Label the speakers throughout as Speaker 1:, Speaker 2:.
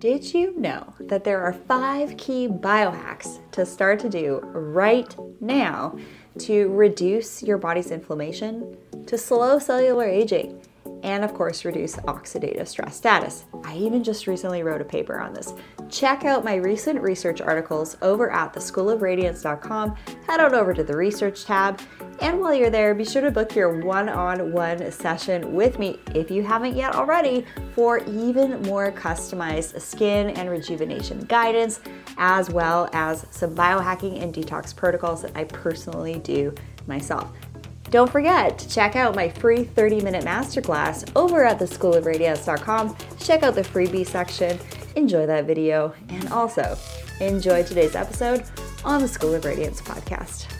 Speaker 1: Did you know that there are five key biohacks to start to do right now to reduce your body's inflammation, to slow cellular aging, and of course, reduce oxidative stress status? I even just recently wrote a paper on this. Check out my recent research articles over at theschoolofradiance.com. Head on over to the research tab. And while you're there, be sure to book your one on one session with me if you haven't yet already for even more customized skin and rejuvenation guidance, as well as some biohacking and detox protocols that I personally do myself. Don't forget to check out my free 30 minute masterclass over at theschoolofradiance.com. Check out the freebie section, enjoy that video, and also enjoy today's episode on the School of Radiance podcast.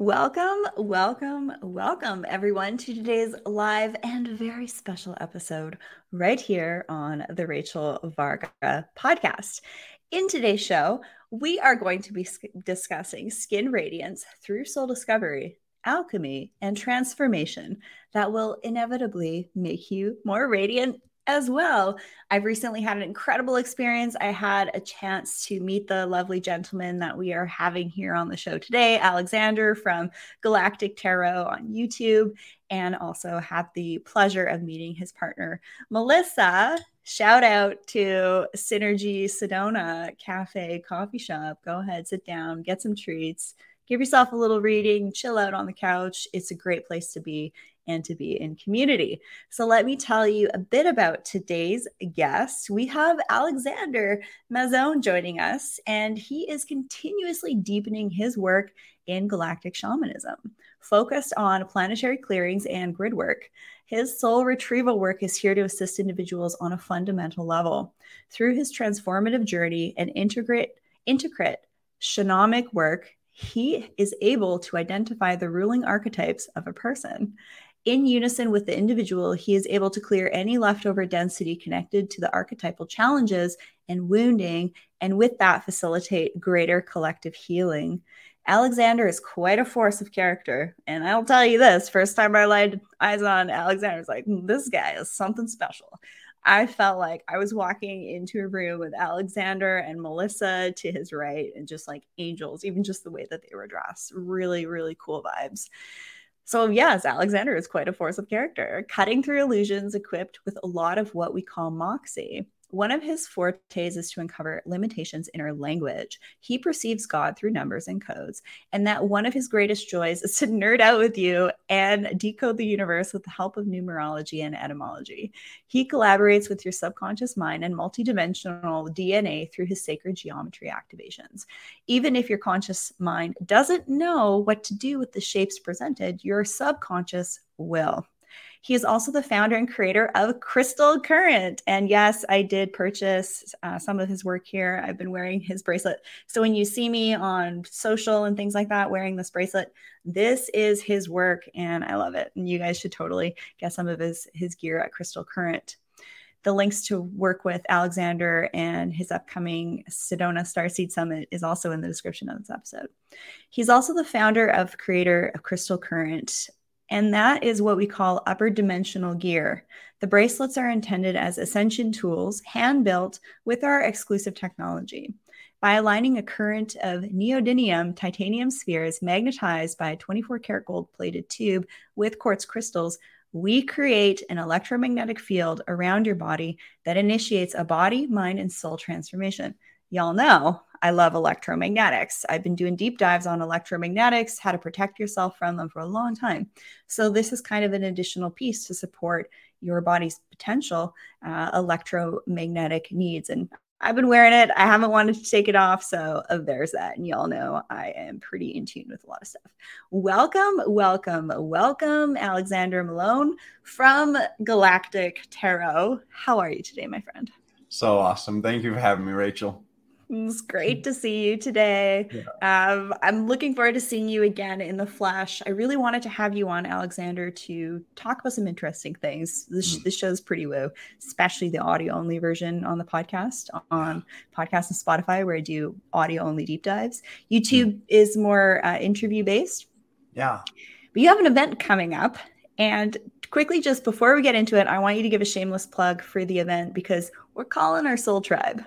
Speaker 1: Welcome, welcome, welcome everyone to today's live and very special episode right here on the Rachel Varga podcast. In today's show, we are going to be discussing skin radiance through soul discovery, alchemy, and transformation that will inevitably make you more radiant as well. I've recently had an incredible experience. I had a chance to meet the lovely gentleman that we are having here on the show today, Alexander from Galactic Tarot on YouTube, and also had the pleasure of meeting his partner, Melissa. Shout out to Synergy Sedona Cafe Coffee Shop. Go ahead, sit down, get some treats, give yourself a little reading, chill out on the couch. It's a great place to be and to be in community. So, let me tell you a bit about today's guest. We have Alexander Mazzone joining us, and he is continuously deepening his work in galactic shamanism, focused on planetary clearings and grid work. His soul retrieval work is here to assist individuals on a fundamental level. Through his transformative journey and integrate, integrate shamanic work, he is able to identify the ruling archetypes of a person. In unison with the individual, he is able to clear any leftover density connected to the archetypal challenges and wounding, and with that, facilitate greater collective healing. Alexander is quite a force of character. And I'll tell you this first time I laid eyes on Alexander, was like, hmm, this guy is something special. I felt like I was walking into a room with Alexander and Melissa to his right, and just like angels, even just the way that they were dressed. Really, really cool vibes. So, yes, Alexander is quite a force of character, cutting through illusions equipped with a lot of what we call moxie. One of his fortes is to uncover limitations in our language. He perceives God through numbers and codes, and that one of his greatest joys is to nerd out with you and decode the universe with the help of numerology and etymology. He collaborates with your subconscious mind and multidimensional DNA through his sacred geometry activations. Even if your conscious mind doesn't know what to do with the shapes presented, your subconscious will. He is also the founder and creator of Crystal Current. And yes, I did purchase uh, some of his work here. I've been wearing his bracelet. So when you see me on social and things like that wearing this bracelet, this is his work and I love it. And you guys should totally get some of his, his gear at Crystal Current. The links to work with Alexander and his upcoming Sedona Starseed Summit is also in the description of this episode. He's also the founder of creator of Crystal Current, and that is what we call upper dimensional gear. The bracelets are intended as ascension tools, hand built with our exclusive technology. By aligning a current of neodymium titanium spheres magnetized by a 24 karat gold plated tube with quartz crystals, we create an electromagnetic field around your body that initiates a body, mind, and soul transformation. Y'all know I love electromagnetics. I've been doing deep dives on electromagnetics, how to protect yourself from them for a long time. So, this is kind of an additional piece to support your body's potential uh, electromagnetic needs. And I've been wearing it. I haven't wanted to take it off. So uh, there's that. And y'all know I am pretty in tune with a lot of stuff. Welcome, welcome, welcome, Alexander Mazzone from Galactic Tarot. How are you today, my friend?
Speaker 2: So awesome. Thank you for having me, Rachel.
Speaker 1: It's great to see you today. Yeah. Um, I'm looking forward to seeing you again in the flesh. I really wanted to have you on, Alexander, to talk about some interesting things. This, mm. this show's pretty woo, especially the audio only version on the podcast, on podcast and Spotify, where I do audio only deep dives. YouTube mm. is more uh, interview based.
Speaker 2: Yeah.
Speaker 1: But you have an event coming up. And quickly, just before we get into it, I want you to give a shameless plug for the event because we're calling our soul tribe.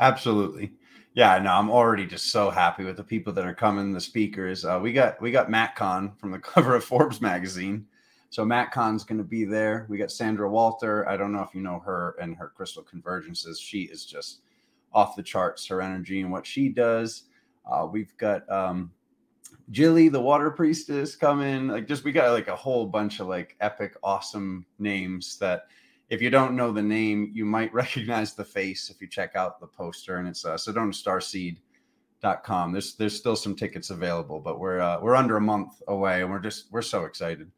Speaker 2: Absolutely. Yeah, no, I'm already just so happy with the people that are coming, the speakers. Uh, we got we got Matt Kahn from the cover of Forbes magazine. So Matt Kahn's going to be there. We got Sandra Walter. I don't know if you know her and her crystal convergences. She is just off the charts. Her energy and what she does. Uh, we've got um, Jilly, the water priestess, coming. Like just we got like a whole bunch of like epic, awesome names that if you don't know the name, you might recognize the face if you check out the poster, and it's uh, SedonaStarseed.com. There's there's still some tickets available, but we're uh, we're under a month away, and we're just we're so excited.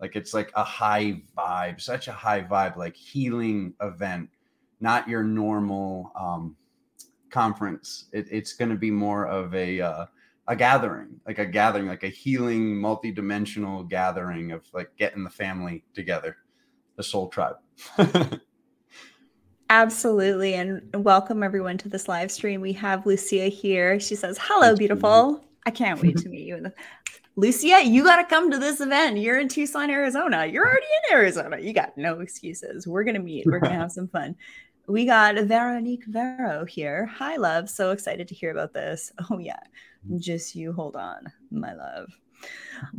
Speaker 2: Like it's like a high vibe, such a high vibe, like healing event, not your normal um, conference. It, it's going to be more of a uh, a gathering, like a gathering, like a healing, multi-dimensional gathering of like getting the family together, the soul tribe.
Speaker 1: Absolutely. And welcome everyone to this live stream. We have Lucia here. She says, Hello, beautiful. I can't wait to meet you. Lucia, you got to come to this event. You're in Tucson, Arizona. You're already in Arizona. You got no excuses. We're going to meet. We're going to have some fun. We got Veronique Vero here. Hi, love. So excited to hear about this. Oh, yeah. Just you hold on, my love.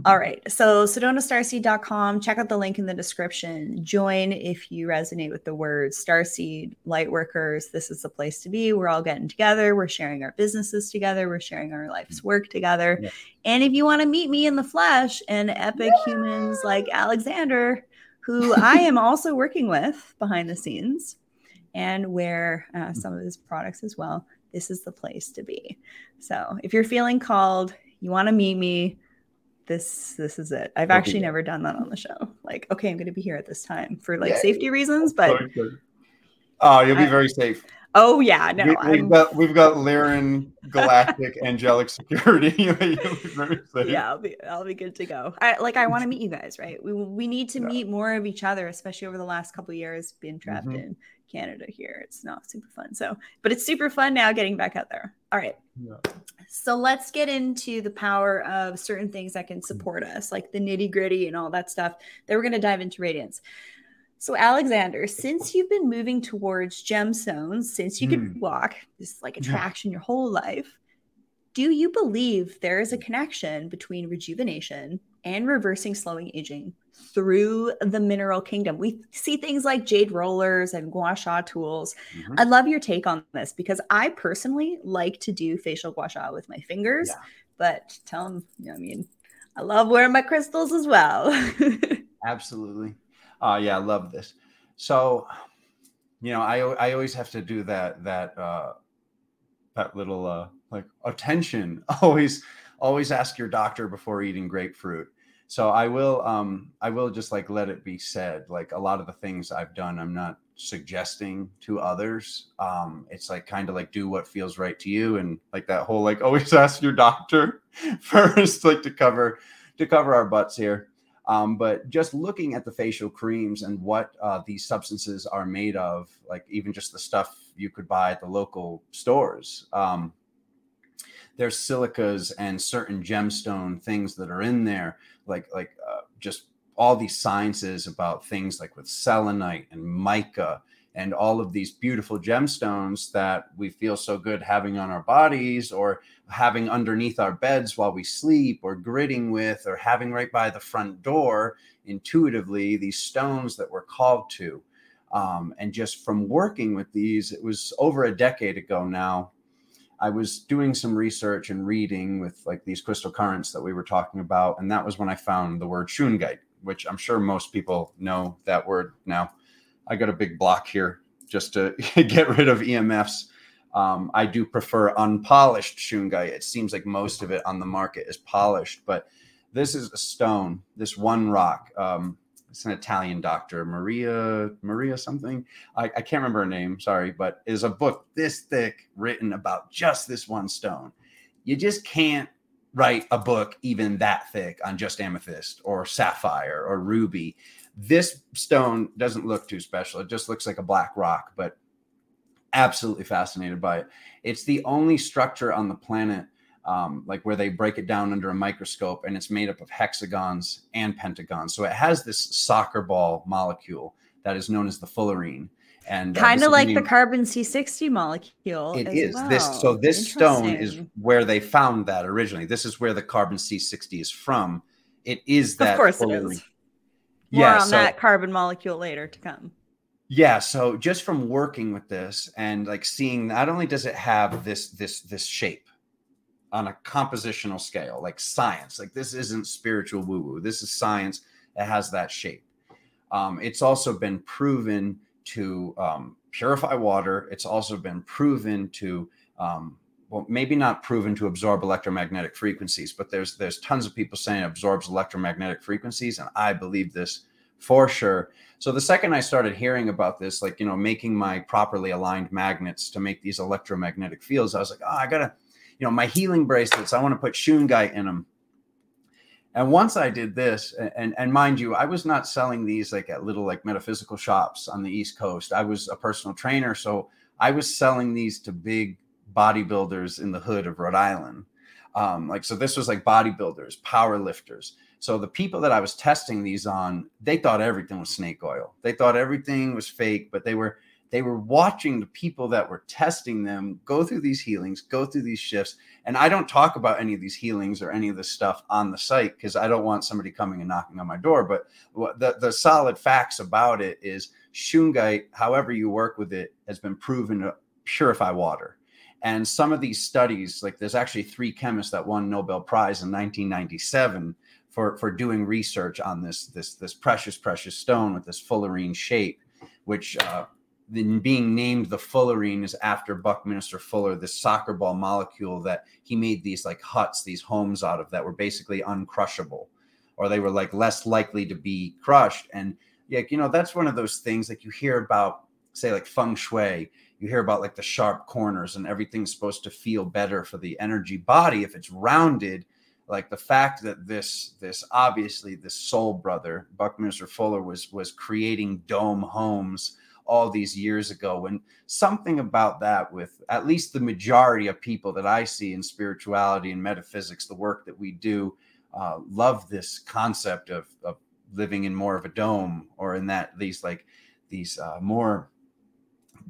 Speaker 1: All right. So SedonaStarseed.com. Check out the link in the description. Join if you resonate with the word Starseed, Lightworkers. This is the place to be. We're all getting together. We're sharing our businesses together. We're sharing our life's work together. Yeah. And if you want to meet me in the flesh and epic yeah. humans like Alexander, who I am also working with behind the scenes and wear uh, some of his products as well, this is the place to be. So if you're feeling called, you want to meet me, this this is it. I've actually never done that on the show. Like, okay, I'm going to be here at this time for like yeah, safety reasons, but
Speaker 2: oh, you'll be I, very safe.
Speaker 1: Oh yeah, no,
Speaker 2: we, have got we've got Lyran Galactic Angelic Security.
Speaker 1: yeah, I'll be I'll be good to go. I like I want to meet you guys, right? We we need to yeah. meet more of each other, especially over the last couple years being trapped mm-hmm. in Canada here. It's not super fun. So, but it's super fun now getting back out there. All right. Yeah. So let's get into the power of certain things that can support us, like the nitty gritty and all that stuff. Then we're going to dive into radiance. So, Alexander, since you've been moving towards gemstones, since you could walk, this like attraction your whole life, do you believe there is a connection between rejuvenation and reversing slowing aging through the mineral kingdom? We see things like jade rollers and gua sha tools. Mm-hmm. I'd love your take on this because I personally like to do facial gua sha with my fingers, yeah. but tell them, I mean, I love wearing my crystals as well.
Speaker 2: Absolutely. Uh, yeah, I love this. So, you know, I I always have to do that that uh, that little uh, like attention. Always always ask your doctor before eating grapefruit. So I will um I will just like let it be said. Like a lot of the things I've done, I'm not suggesting to others. Um, it's like kind of like do what feels right to you, and like that whole like always ask your doctor first, like to cover to cover our butts here. Um, but just looking at the facial creams and what uh, these substances are made of, like even just the stuff you could buy at the local stores, um, there's silicas and certain gemstone things that are in there, like like uh, just all these sciences about things like with selenite and mica and all of these beautiful gemstones that we feel so good having on our bodies or having underneath our beds while we sleep or gritting with or having right by the front door intuitively these stones that we're called to um, and just from working with these it was over a decade ago now I was doing some research and reading with like these crystal currents that we were talking about, and that was when I found the word shungite, which I'm sure most people know that word now. I got a big block here just to get rid of EMFs. Um, I do prefer unpolished shungite. It seems like most of it on the market is polished, but this is a stone, this one rock. Um, it's an Italian doctor, Maria Maria something. I, I can't remember her name. Sorry, but is a book this thick written about just this one stone. You just can't write a book even that thick on just amethyst or sapphire or ruby. This stone doesn't look too special. It just looks like a black rock, but absolutely fascinated by it. It's the only structure on the planet um, like where they break it down under a microscope and it's made up of hexagons and pentagons. So it has this soccer ball molecule that is known as the fullerene. And
Speaker 1: uh, kind of like the carbon C60 molecule.
Speaker 2: It is well. this. So this stone is where they found that originally. This is where the carbon C60 is from. It is that.
Speaker 1: Of course, fullerene. it is. More yeah, on so, that carbon molecule later to come.
Speaker 2: Yeah, so just from working with this and like seeing, not only does it have this this this shape, on a compositional scale, like science. Like this isn't spiritual woo woo. This is science that has that shape. Um, it's also been proven to um, purify water. It's also been proven to, um, well, maybe not proven to absorb electromagnetic frequencies, but there's there's tons of people saying it absorbs electromagnetic frequencies, and I believe this for sure. So the second I started hearing about this, like you know, making my properly aligned magnets to make these electromagnetic fields, I was like, oh, I gotta you know, my healing bracelets, I want to put shungite in them. And once I did this, and and mind you, I was not selling these like at little like metaphysical shops on the East Coast. I was a personal trainer, so I was selling these to big bodybuilders in the hood of Rhode Island. Um, like so, this was like bodybuilders, power lifters. So the people that I was testing these on, they thought everything was snake oil. They thought everything was fake, but they were they were watching the people that were testing them go through these healings, go through these shifts. And I don't talk about any of these healings or any of this stuff on the site because I don't want somebody coming and knocking on my door. But the, the solid facts about it is shungite, however you work with it, has been proven to purify water. And some of these studies, like there's actually three chemists that won Nobel Prize in 1997 for, for doing research on this, this, this precious, precious stone with this fullerene shape, which uh, then being named the fullerene is after Buckminster Fuller, the soccer ball molecule that he made these like huts, these homes out of that were basically uncrushable, or they were like less likely to be crushed. And yeah, you know, that's one of those things like you hear about, say, like feng shui. You hear about like the sharp corners and everything's supposed to feel better for the energy body if it's rounded. Like the fact that this, this obviously this soul brother, Buckminster Fuller, was was creating dome homes all these years ago. And something about that, with at least the majority of people that I see in spirituality and metaphysics, the work that we do, uh, love this concept of, of living in more of a dome or in that these like these uh, more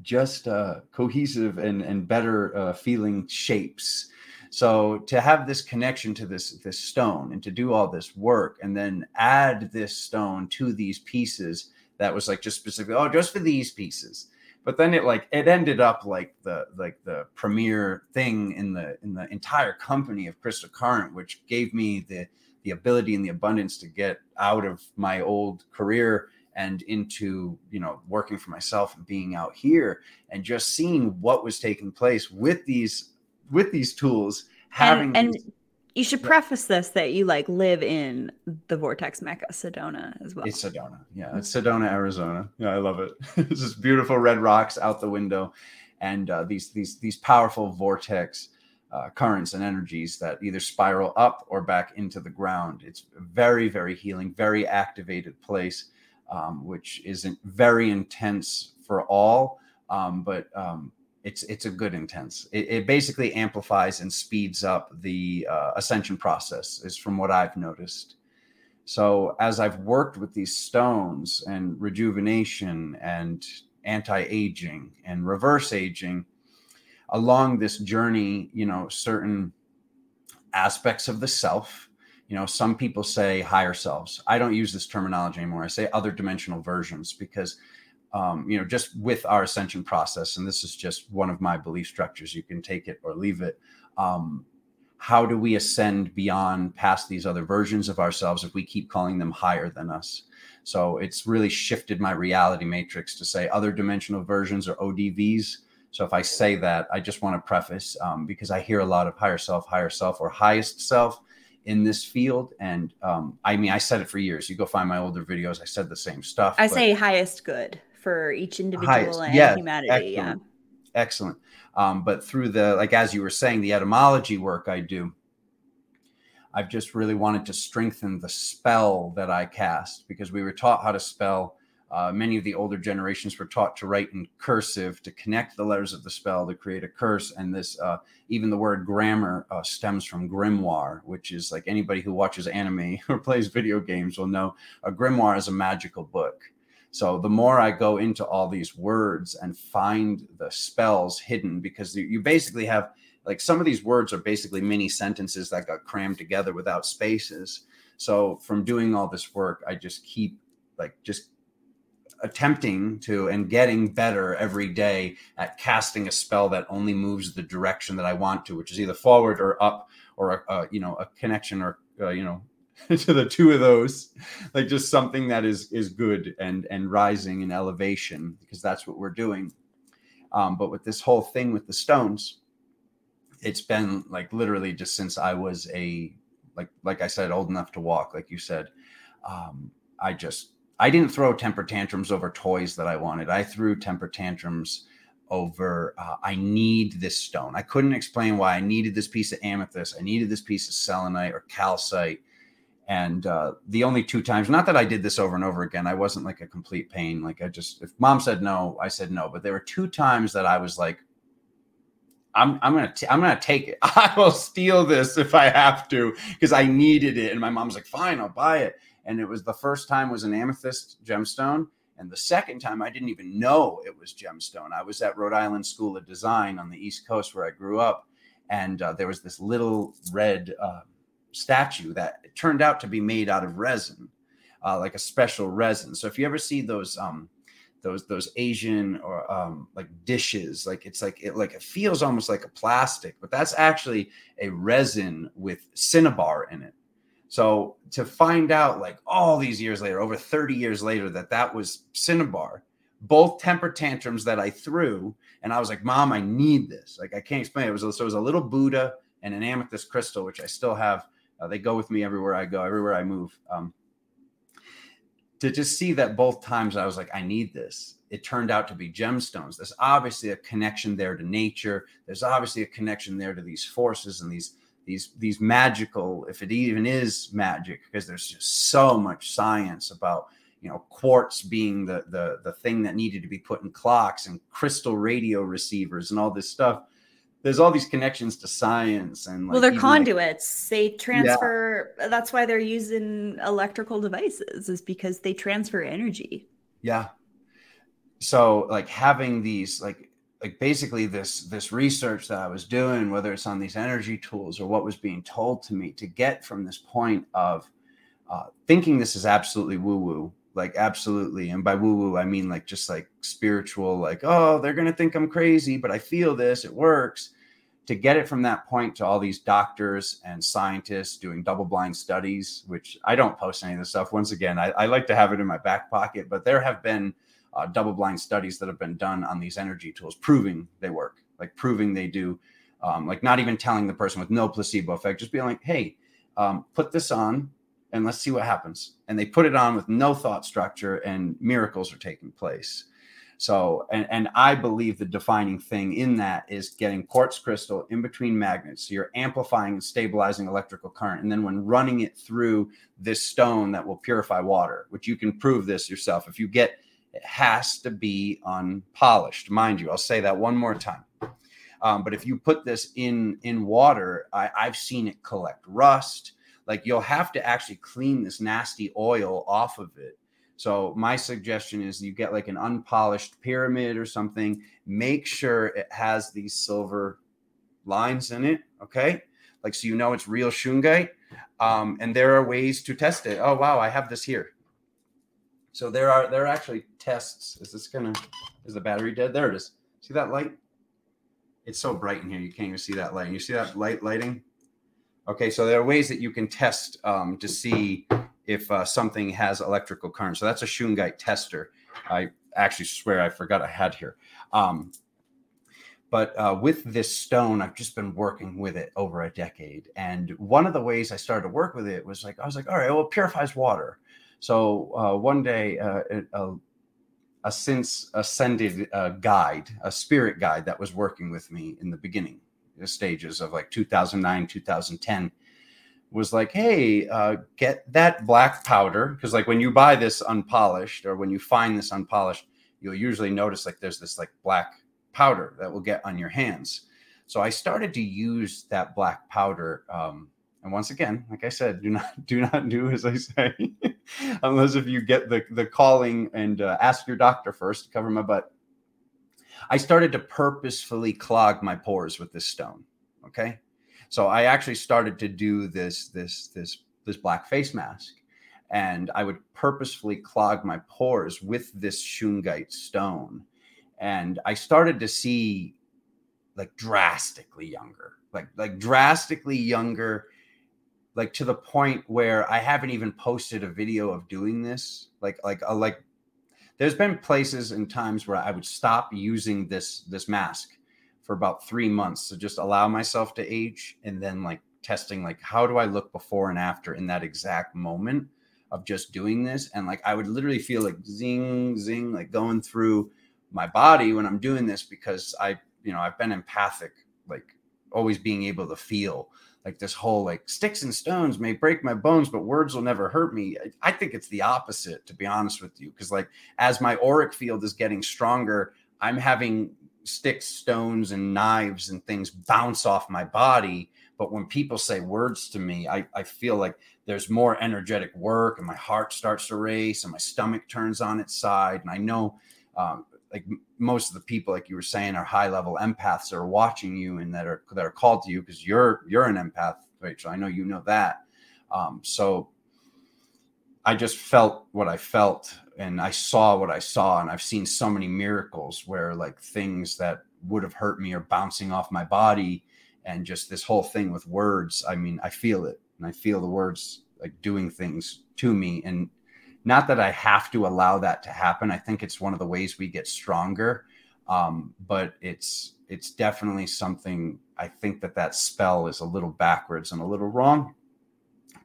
Speaker 2: just uh, cohesive and and better uh, feeling shapes. So to have this connection to this this stone and to do all this work and then add this stone to these pieces that was like just specific oh just for these pieces. But then it like it ended up like the like the premier thing in the in the entire company of crystal current which gave me the the ability and the abundance to get out of my old career and into you know working for myself and being out here and just seeing what was taking place with these with these tools having
Speaker 1: and, and you should preface this that you like live in the vortex mecca sedona as well.
Speaker 2: It's sedona. Yeah it's sedona arizona. Yeah i love it. It's just beautiful red rocks out the window and uh, these these these powerful vortex uh, currents and energies that either spiral up or back into the ground. It's very very healing very activated place um, which isn't very intense for all um, but um, it's it's a good intense. It, it basically amplifies and speeds up the uh, ascension process, is from what I've noticed. So as I've worked with these stones and rejuvenation and anti-aging and reverse aging along this journey, you know, certain aspects of the self you know some people say higher selves i don't use this terminology anymore i say other dimensional versions because um, you know, just with our ascension process, and this is just one of my belief structures. You can take it or leave it. Um, how do we ascend beyond past these other versions of ourselves if we keep calling them higher than us? So it's really shifted my reality matrix to say other dimensional versions or ODVs. So if I say that, I just want to preface um, because I hear a lot of higher self, higher self, or highest self in this field. And um, I mean, I said it for years. You go find my older videos, I said the same stuff.
Speaker 1: I say highest good for each individual highest, and humanity. Excellent, yeah.
Speaker 2: Excellent. Um, but through the, like, as you were saying, the etymology work I do, I've just really wanted to strengthen the spell that I cast because we were taught how to spell. Uh, many of the older generations were taught to write in cursive to connect the letters of the spell to create a curse. And this, uh, even the word grammar uh, stems from grimoire, which is like anybody who watches anime or plays video games will know a grimoire is a magical book. So the more I go into all these words and find the spells hidden, because you basically have like some of these words are basically mini sentences that got crammed together without spaces. So from doing all this work, I just keep like just attempting to and getting better every day at casting a spell that only moves the direction that I want to, which is either forward or up or a, a you know a connection or uh, you know to the two of those like just something that is is good and and rising in elevation because that's what we're doing um, but with this whole thing with the stones it's been like literally just since I was a like like I said, old enough to walk, like you said. Um, I just I didn't throw temper tantrums over toys that I wanted. I threw temper tantrums over uh, I need this stone. I couldn't explain why I needed this piece of amethyst. I needed this piece of selenite or calcite. And uh, the only two times, not that I did this over and over again, I wasn't like a complete pain. Like I just, if mom said no, I said no. But there were two times that I was like, I'm I'm gonna t- I'm gonna take it. I will steal this if I have to because I needed it. And my mom's like, fine, I'll buy it. And it was the first time was an amethyst gemstone, and the second time I didn't even know it was gemstone. I was at Rhode Island School of Design on the East Coast where I grew up, and uh, there was this little red uh, statue that turned out to be made out of resin, uh, like a special resin. So if you ever see those um, those those Asian or um, like dishes. Like it's like it like it feels almost like a plastic, but that's actually a resin with cinnabar in it. So to find out like all these years later, over 30 years later, that that was cinnabar, both temper tantrums that I threw, and I was like, "Mom, I need this." Like I can't explain. It, it was so it was a little Buddha and an amethyst crystal, which I still have. Uh, they go with me everywhere I go, everywhere I move. Um, to just see that both times I was like, I need this. It turned out to be gemstones. There's obviously a connection there to nature. There's obviously a connection there to these forces and these these these magical, if it even is magic, because there's just so much science about you know quartz being the the the thing that needed to be put in clocks and crystal radio receivers and all this stuff there's all these connections to science and
Speaker 1: like, well they're conduits like, they transfer yeah. that's why they're using electrical devices is because they transfer energy.
Speaker 2: Yeah. So like having these like like basically this this research that i was doing whether it's on these energy tools or what was being told to me to get from this point of uh, thinking this is absolutely woo woo like absolutely and by woo woo i mean like just like spiritual like oh they're going to think i'm crazy but i feel this it works. To get it from that point to all these doctors and scientists doing double blind studies which i don't post any of this stuff once again i, I like to have it in my back pocket but there have been uh, double blind studies that have been done on these energy tools proving they work like proving they do um, like not even telling the person with no placebo effect just being like hey um, put this on and let's see what happens. And they put it on with no thought structure, and miracles are taking place. So, and, and I believe the defining thing in that is getting quartz crystal in between magnets. So you're amplifying and stabilizing electrical current. And then when running it through this stone that will purify water, which you can prove this yourself. If you get, it has to be unpolished. Mind you, I'll say that one more time. Um, but if you put this in in water, I, I've seen it collect rust like you'll have to actually clean this nasty oil off of it. So my suggestion is you get like an unpolished pyramid or something. Make sure it has these silver lines in it. Okay, like so you know it's real shungite. Um, and there are ways to test it. Oh wow, I have this here. So there are there are actually tests. Is this gonna is the battery dead? There it is. See that light? It's so bright in here you can't even see that light. You see that light lighting? Okay, so there are ways that you can test um, to see if uh, something has electrical current. So that's a Shungite tester. I actually swear I forgot I had here. Um, but uh, with this stone, I've just been working with it over a decade. And one of the ways I started to work with it was like, I was like, all right, well, it purifies water. So uh, one day, uh, a, a since ascended uh, guide, a spirit guide that was working with me in the beginning stages of like 2009, 2010 was like, hey, uh, get that black powder. Because, like, when you buy this unpolished or when you find this unpolished, you'll usually notice like there's this like black powder that will get on your hands. So I started to use that black powder. Um, and once again, like I said, do not do not do as I say, unless if you get the the calling and uh, ask your doctor first to cover my butt. I started to purposefully clog my pores with this stone. Okay, so I actually started to do this this this this black face mask, and I would purposefully clog my pores with this shungite stone, and I started to see like drastically younger, like like drastically younger, like to the point where I haven't even posted a video of doing this, like like a, like. There's been places and times where I would stop using this this mask for about three months to just allow myself to age and then like testing like how do I look before and after in that exact moment of just doing this? And like I would literally feel like zing zing like going through my body when I'm doing this because I you know I've been empathic like always being able to feel like this whole like sticks and stones may break my bones but words will never hurt me I, think it's the opposite to be honest with you because like as my auric field is getting stronger I'm having sticks, stones, and knives and things bounce off my body. But when people say words to me, I, I feel like there's more energetic work and my heart starts to race and my stomach turns on its side. And I know, um, like most of the people, like you were saying, are high level empaths that are watching you and that are that are called to you because you're you're an empath, Rachel. I know you know that. Um, so I just felt what I felt and I saw what I saw. And I've seen so many miracles where like things that would have hurt me are bouncing off my body. And just this whole thing with words. I mean, I feel it and I feel the words like doing things to me. And not that I have to allow that to happen. I think it's one of the ways we get stronger. Um, but it's it's definitely something I think that that spell is a little backwards and a little wrong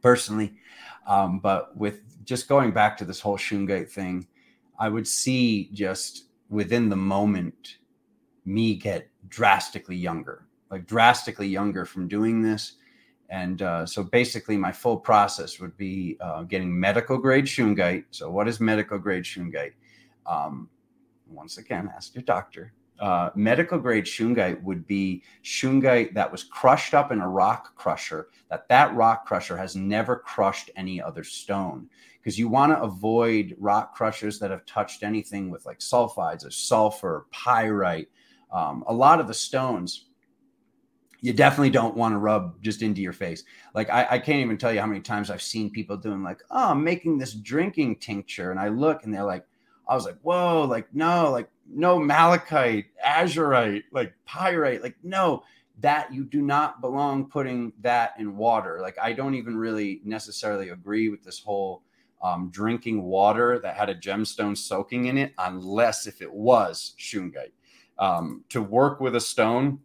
Speaker 2: personally. Um, but with just going back to this whole Shungite thing, I would see just within the moment me get drastically younger, like drastically younger from doing this. And uh, so basically, my full process would be uh, getting medical grade Shungite. So, what is medical grade Shungite? Um, once again, ask your doctor uh, medical grade shungite would be shungite that was crushed up in a rock crusher that that rock crusher has never crushed any other stone because you want to avoid rock crushers that have touched anything with like sulfides or sulfur pyrite um, a lot of the stones you definitely don't want to rub just into your face. Like I, I, can't even tell you how many times I've seen people doing like, oh, I'm making this drinking tincture, and I look and they're like, I was like, whoa, like no, like no malachite, azurite, like pyrite, like no, that you do not belong putting that in water. Like I don't even really necessarily agree with this whole um, drinking water that had a gemstone soaking in it, unless if it was shungite. Um, to work with a stone,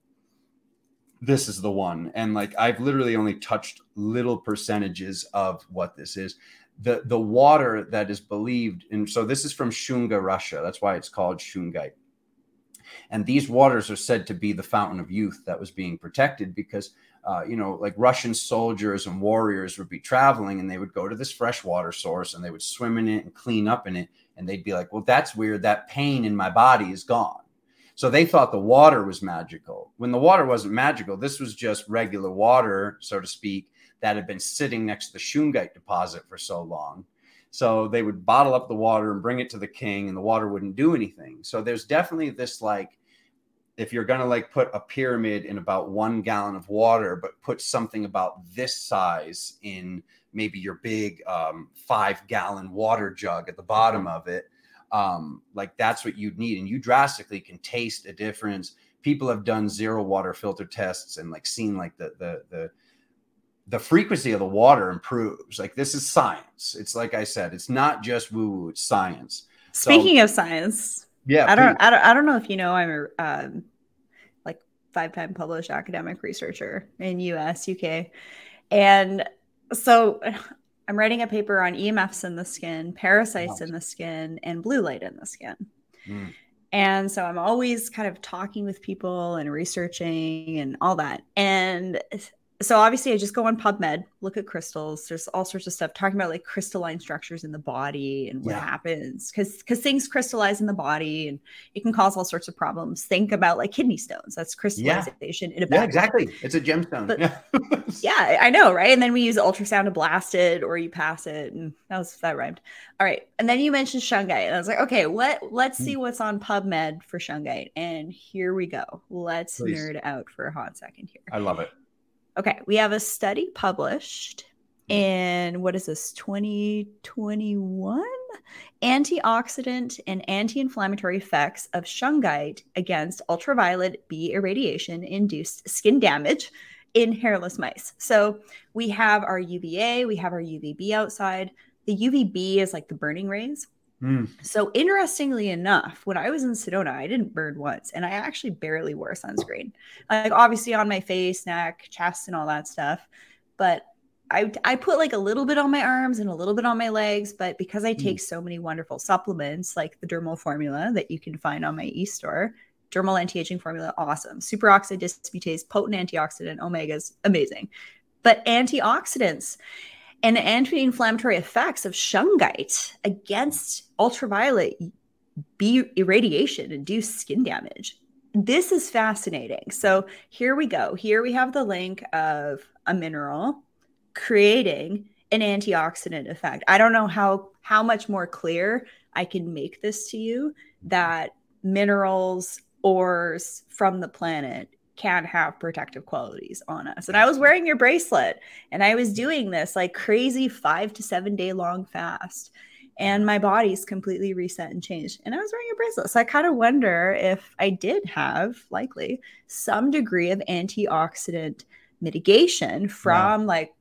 Speaker 2: this is the one. And like I've literally only touched little percentages of what this is the the water that is believed and so this is from Shunga, Russia. That's why it's called Shungite. And these waters are said to be the fountain of youth that was being protected because uh, you know, like Russian soldiers and warriors would be traveling and they would go to this freshwater source and they would swim in it and clean up in it. And they'd be like, well, that's weird. That pain in my body is gone. So they thought the water was magical. When the water wasn't magical, this was just regular water, so to speak, that had been sitting next to the Shungite deposit for so long. So they would bottle up the water and bring it to the king, and the water wouldn't do anything. So there's definitely this like, if you're going to like put a pyramid in about one gallon of water, but put something about this size in maybe your big um, five gallon water jug at the bottom of it, um, like that's what you'd need. And you drastically can taste a difference. People have done zero water filter tests and like seen like the, the, the, the frequency of the water improves. Like this is science. It's like I said, it's not just woo woo, it's science.
Speaker 1: Speaking so, of science,
Speaker 2: yeah,
Speaker 1: I don't, I don't, I don't know if you know, I'm a um, like five time published academic researcher in US, UK, and so I'm writing a paper on EMFs in the skin, parasites in the skin, and blue light in the skin. Mm. And so I'm always kind of talking with people and researching and all that. And so obviously I just go on PubMed, look at crystals. There's all sorts of stuff talking about like crystalline structures in the body and what yeah. happens because because things crystallize in the body and it can cause all sorts of problems. Think about like kidney stones. That's crystallization
Speaker 2: yeah. in a yeah, exactly. It's a gemstone. But,
Speaker 1: yeah. yeah, I know, right? And then we use ultrasound to blast it or you pass it and that was that rhymed. All right. And then you mentioned shungite. And I was like, okay, what let's see hmm. what's on PubMed for shungite. And here we go. Let's Please. nerd out for a hot second here.
Speaker 2: I love it.
Speaker 1: Okay, we have a study published mm-hmm. in what is this 2021 antioxidant and anti-inflammatory effects of shungite against ultraviolet b irradiation induced skin damage in hairless mice. So we have our uva we have our uvb outside. The uvb is like the burning rays Mm. So interestingly enough, when I was in Sedona, I didn't burn once, and I actually barely wore sunscreen. Like obviously on my face, neck, chest, and all that stuff. But I I put like a little bit on my arms and a little bit on my legs. But because I take mm. so many wonderful supplements, like the dermal formula that you can find on my e-store, dermal anti-aging formula, awesome. Superoxide dismutase, potent antioxidant, omegas, amazing. But antioxidants and anti-inflammatory effects of shungite against ultraviolet B irradiation induced skin damage. This is fascinating. So here we go. Here we have the link of a mineral creating an antioxidant effect. I don't know how how much more clear I can make this to you that minerals ores from the planet can have protective qualities on us. And I was wearing your bracelet and I was doing this like crazy five to seven day long fast. And my body's completely reset and changed. And I was wearing a bracelet. So I kind of wonder if I did have likely some degree of antioxidant mitigation from wow. like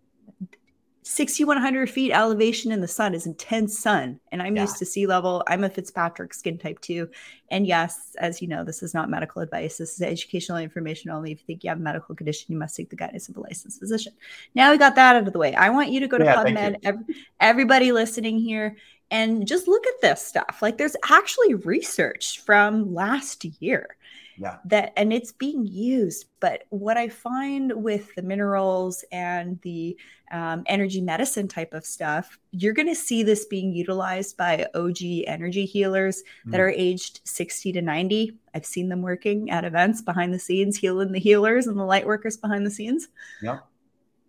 Speaker 1: 6100 feet elevation in the sun is intense sun and i'm yeah. used to sea level. I'm a fitzpatrick skin type 2 and yes as you know this is not medical advice. This is educational information only. If you think you have a medical condition you must seek the guidance of a licensed physician. Now we got that out of the way. I want you to go to yeah, pubmed every, everybody listening here and just look at this stuff. Like there's actually research from last year
Speaker 2: yeah
Speaker 1: that and it's being used but what i find with the minerals and the um, energy medicine type of stuff you're going to see this being utilized by og energy healers mm. that are aged 60 to 90 i've seen them working at events behind the scenes healing the healers and the light workers behind the scenes
Speaker 2: yeah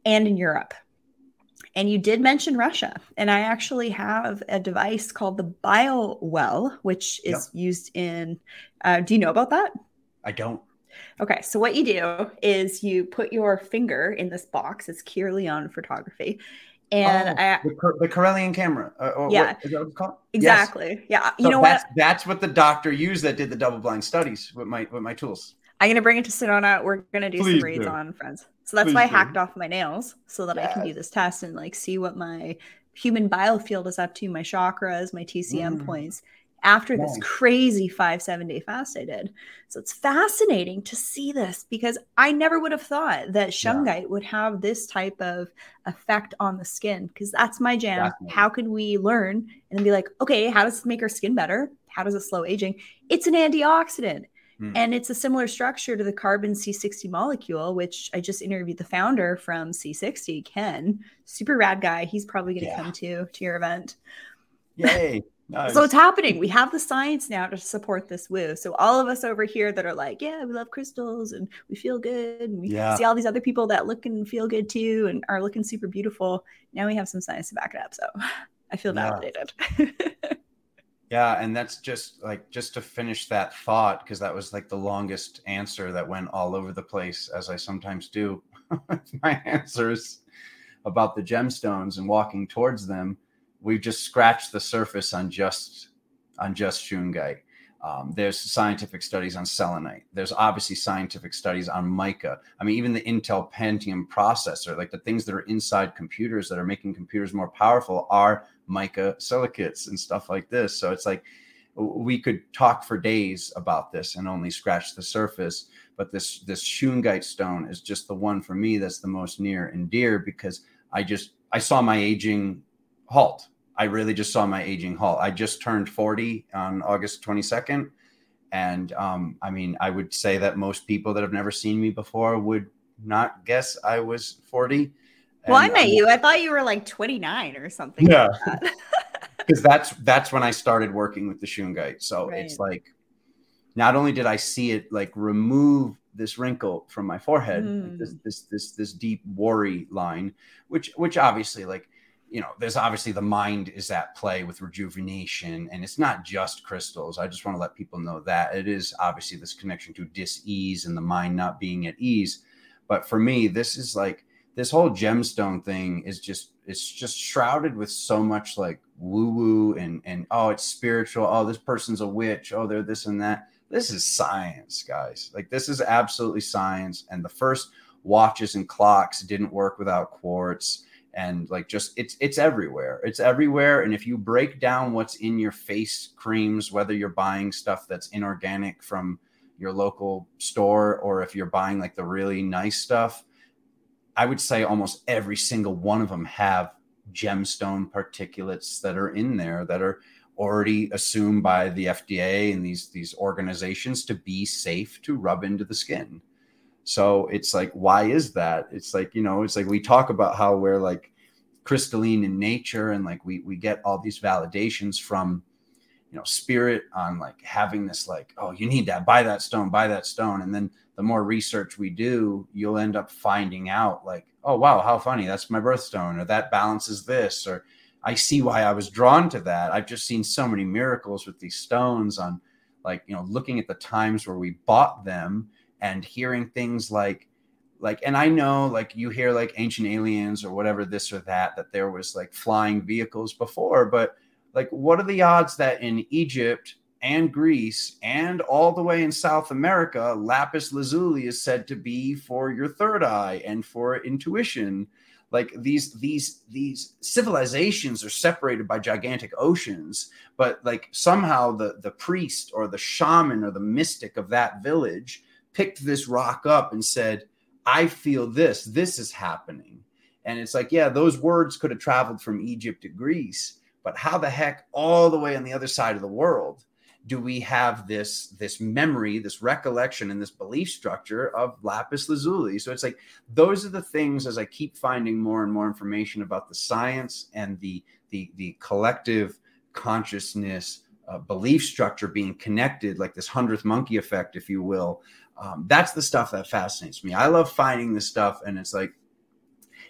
Speaker 1: and in europe and you did mention Russia. And I actually have a device called the BioWell, which is yep. used in. Uh, do you know about that?
Speaker 2: I don't.
Speaker 1: Okay, so what you do is you put your finger in this box. It's Kirlian photography, and oh, I,
Speaker 2: the, the Kirlian camera. Uh,
Speaker 1: yeah,
Speaker 2: what, is that what it's called?
Speaker 1: Exactly. Yes. Yeah. You
Speaker 2: so
Speaker 1: know
Speaker 2: that's,
Speaker 1: what?
Speaker 2: That's what the doctor used that did the double blind studies with my with my tools.
Speaker 1: I'm gonna bring it to Sedona. We're gonna do Please some reads do. on friends. So that's Please why I hacked do. off my nails so that yes. I can do this test and like see what my human biofield is up to, my chakras, my TCM mm. points after this crazy five, seven day fast I did. So it's fascinating to see this because I never would have thought that shungite yeah. would have this type of effect on the skin because that's my jam. How can we learn and be like, okay, how does it make our skin better? How does it slow aging? It's an antioxidant. Hmm. And it's a similar structure to the carbon C60 molecule, which I just interviewed the founder from C60, Ken, super rad guy. He's probably going to yeah. come to to your event.
Speaker 2: Yay. Nice.
Speaker 1: So it's happening. We have the science now to support this woo. So all of us over here that are like, yeah, we love crystals and we feel good, and we yeah. see all these other people that look and feel good too and are looking super beautiful. Now we have some science to back it up. So I feel validated.
Speaker 2: Yeah, yeah and that's just like just to finish that thought because that was like the longest answer that went all over the place, as I sometimes do. My answers about the gemstones and walking towards them we've just scratched the surface on just on just shungite. Um, there's scientific studies on selenite. There's obviously scientific studies on mica. I mean, even the Intel Pentium processor, like the things that are inside computers that are making computers more powerful, are mica silicates and stuff like this. So it's like we could talk for days about this and only scratch the surface. But this this shungite stone is just the one for me that's the most near and dear because I just I saw my aging halt I really just saw my aging halt. I just turned 40 on August 22nd. And um, I mean, I would say that most people that have never seen me before would not guess I was 40.
Speaker 1: Well, I met I, you. I thought you were like 29 or something.
Speaker 2: Yeah. Because that. that's that's when I started working with the Shungite. So right. it's like not only did I see it like remove this wrinkle from my forehead, mm. like this this this this deep worry line, which which obviously like you know, there's obviously the mind is at play with rejuvenation, and it's not just crystals. I just want to let people know that it is obviously this connection to dis-ease and the mind not being at ease. But for me, this is like this whole gemstone thing is just it's just shrouded with so much like woo-woo and and oh, it's spiritual. Oh, this person's a witch. Oh, they're this and that. This is science, guys. Like this is absolutely science. And the first watches and clocks didn't work without quartz and like just it's it's everywhere it's everywhere and if you break down what's in your face creams whether you're buying stuff that's inorganic from your local store or if you're buying like the really nice stuff i would say almost every single one of them have gemstone particulates that are in there that are already assumed by the FDA and these these organizations to be safe to rub into the skin. So it's like, why is that? It's like, you know, it's like we talk about how we're like crystalline in nature and like we we get all these validations from you know spirit on like having this like oh you need that buy that stone buy that stone and then the more research we do you'll end up finding out like oh wow how funny that's my birthstone or that balances this or i see why i was drawn to that i've just seen so many miracles with these stones on like you know looking at the times where we bought them and hearing things like like and i know like you hear like ancient aliens or whatever this or that that there was like flying vehicles before but like what are the odds that in egypt and greece and all the way in south america lapis lazuli is said to be for your third eye and for intuition? Like these these these civilizations are separated by gigantic oceans but like somehow the the priest or the shaman or the mystic of that village picked this rock up and said, I feel this, this is happening. And it's like, yeah, those words could have traveled from Egypt to Greece, but how the heck all the way on the other side of the world do we have this this memory, this recollection, and this belief structure of lapis lazuli? So it's like those are the things as I keep finding more and more information about the science and the the the collective consciousness uh, belief structure being connected, like this hundredth monkey effect, if you will, um, that's the stuff that fascinates me. I love finding this stuff, and it's like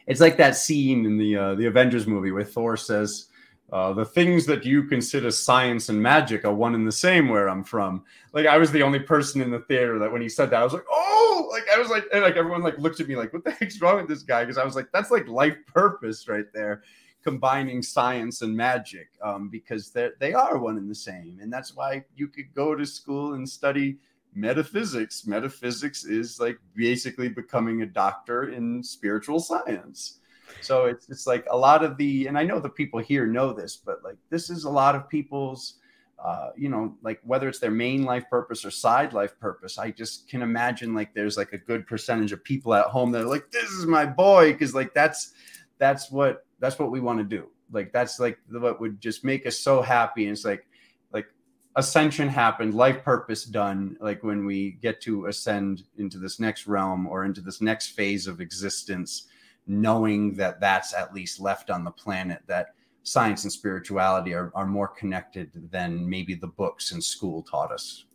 Speaker 2: it's like that scene in the uh, the Avengers movie where Thor says, uh, "The things that you consider science and magic are one and the same where I'm from." Like I was the only person in the theater that when he said that, I was like, "Oh!" Like I was like, and like everyone like looked at me like, "What the heck's wrong with this guy?" Because I was like, "That's like life purpose right there." Combining science and magic um, because they are one and the same and that's why you could go to school and study metaphysics. Metaphysics is like basically becoming a doctor in spiritual science. So it's it's like a lot of the, and I know the people here know this, but like this is a lot of people's, uh, you know, like whether it's their main life purpose or side life purpose. I just can imagine like there's like a good percentage of people at home that are like, this is my boy, because like that's that's what that's what we want to do. Like that's like what would just make us so happy. And it's like like ascension happened, life purpose done, like when we get to ascend into this next realm or into this next phase of existence, knowing that that's at least left on the planet, that science and spirituality are, are more connected than maybe the books in school taught us.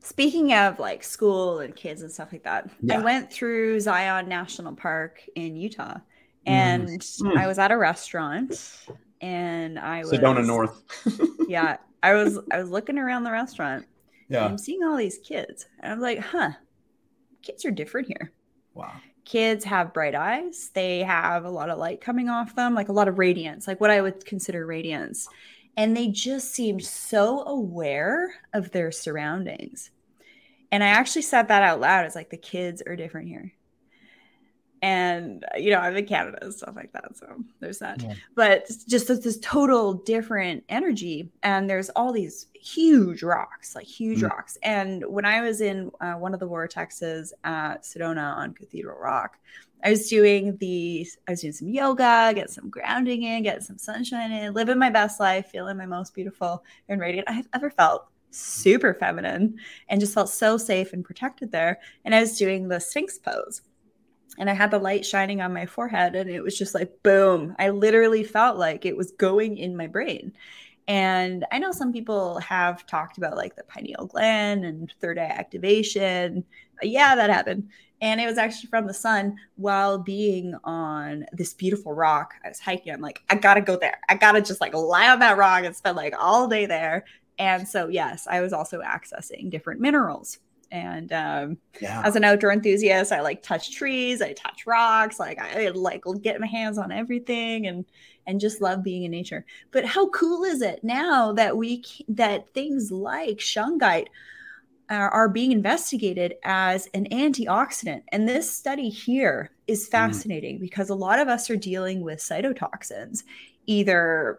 Speaker 1: Speaking of like school and kids and stuff like that, yeah. I went through Zion National Park in Utah. And mm. I was at a restaurant and I was
Speaker 2: Sedona North.
Speaker 1: yeah, I was I was looking around the restaurant. Yeah. I'm seeing all these kids. And I'm like, huh, kids are different here.
Speaker 2: Wow.
Speaker 1: Kids have bright eyes. They have a lot of light coming off them, like a lot of radiance, like what I would consider radiance. and they just seemed so aware of their surroundings. And I actually said that out loud. It's like the kids are different here and you know i'm in canada and stuff like that so there's that. Yeah. but just this, this, total different energy and there's all these huge rocks like huge mm. rocks. And when i was in uh, one of the vortexes at sedona on cathedral rock i was doing the i was doing some yoga get some grounding in get some sunshine in living my best life feeling my most beautiful and radiant i've ever felt. Super feminine and just felt so safe and protected there. And i was doing the sphinx pose and I had the light shining on my forehead, and it was just like boom. I literally felt like it was going in my brain. And I know some people have talked about like the pineal gland and third eye activation. Yeah, that happened. And it was actually from the sun while being on this beautiful rock. I was hiking. I'm like, I gotta go there. I gotta just like lie on that rock and spend like all day there. And so, yes, I was also accessing different minerals and um, yeah. as an outdoor enthusiast, I like touch trees, I touch rocks, like I like get my hands on everything and and just love being in nature. But how cool is it now that we that things like shungite are, are being investigated as an antioxidant? And this study here is mm. fascinating mm. because a lot of us are dealing with cytotoxins, either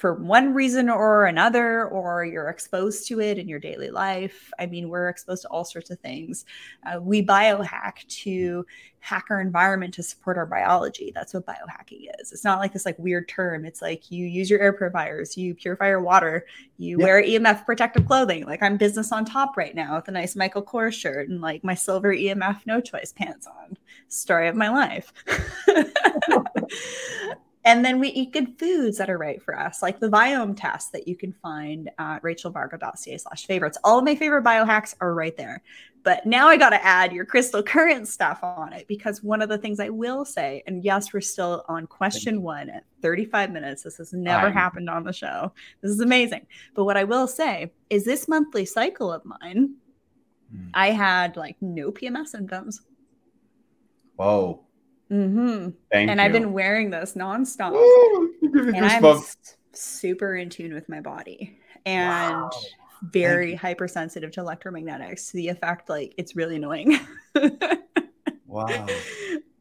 Speaker 1: for one reason or another, or you're exposed to it in your daily life. I mean, we're exposed to all sorts of things. Uh, we biohack to hack our environment to support our biology. That's what biohacking is. It's not like this like weird term. It's like you use your air purifiers, you purify your water, you yep. wear EMF protective clothing. Like I'm business on top right now with a nice Michael Kors shirt and like my silver EMF no choice pants on. Story of my life. And then we eat good foods that are right for us, like the biome test that you can find at rachelvarga.ca slash favorites. All of my favorite biohacks are right there. But now I got to add your crystal current stuff on it because one of the things I will say, and yes, we're still on question one at 35 minutes. This has never I'm... happened on the show. This is amazing. But what I will say is this monthly cycle of mine, hmm. I had like no PMS symptoms.
Speaker 2: Whoa.
Speaker 1: Mm-hmm. and you. I've been wearing this nonstop. Ooh, and I'm super in tune with my body and wow. very hypersensitive to electromagnetics to the effect like it's really annoying.
Speaker 2: wow.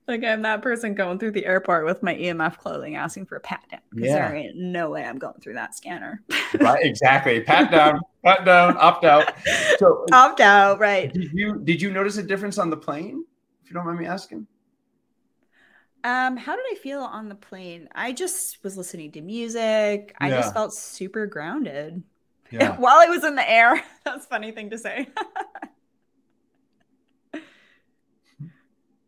Speaker 1: Like I'm that person going through the airport with my EMF clothing asking for a pat down because yeah. there ain't no way I'm going through that scanner.
Speaker 2: right, exactly. Pat down, pat down, opt out.
Speaker 1: So opt out, right.
Speaker 2: Did you did you notice a difference on the plane? If you don't mind me asking.
Speaker 1: Um, how did I feel on the plane? I just was listening to music. I yeah. just felt super grounded. Yeah. While I was in the air. That's funny thing to say.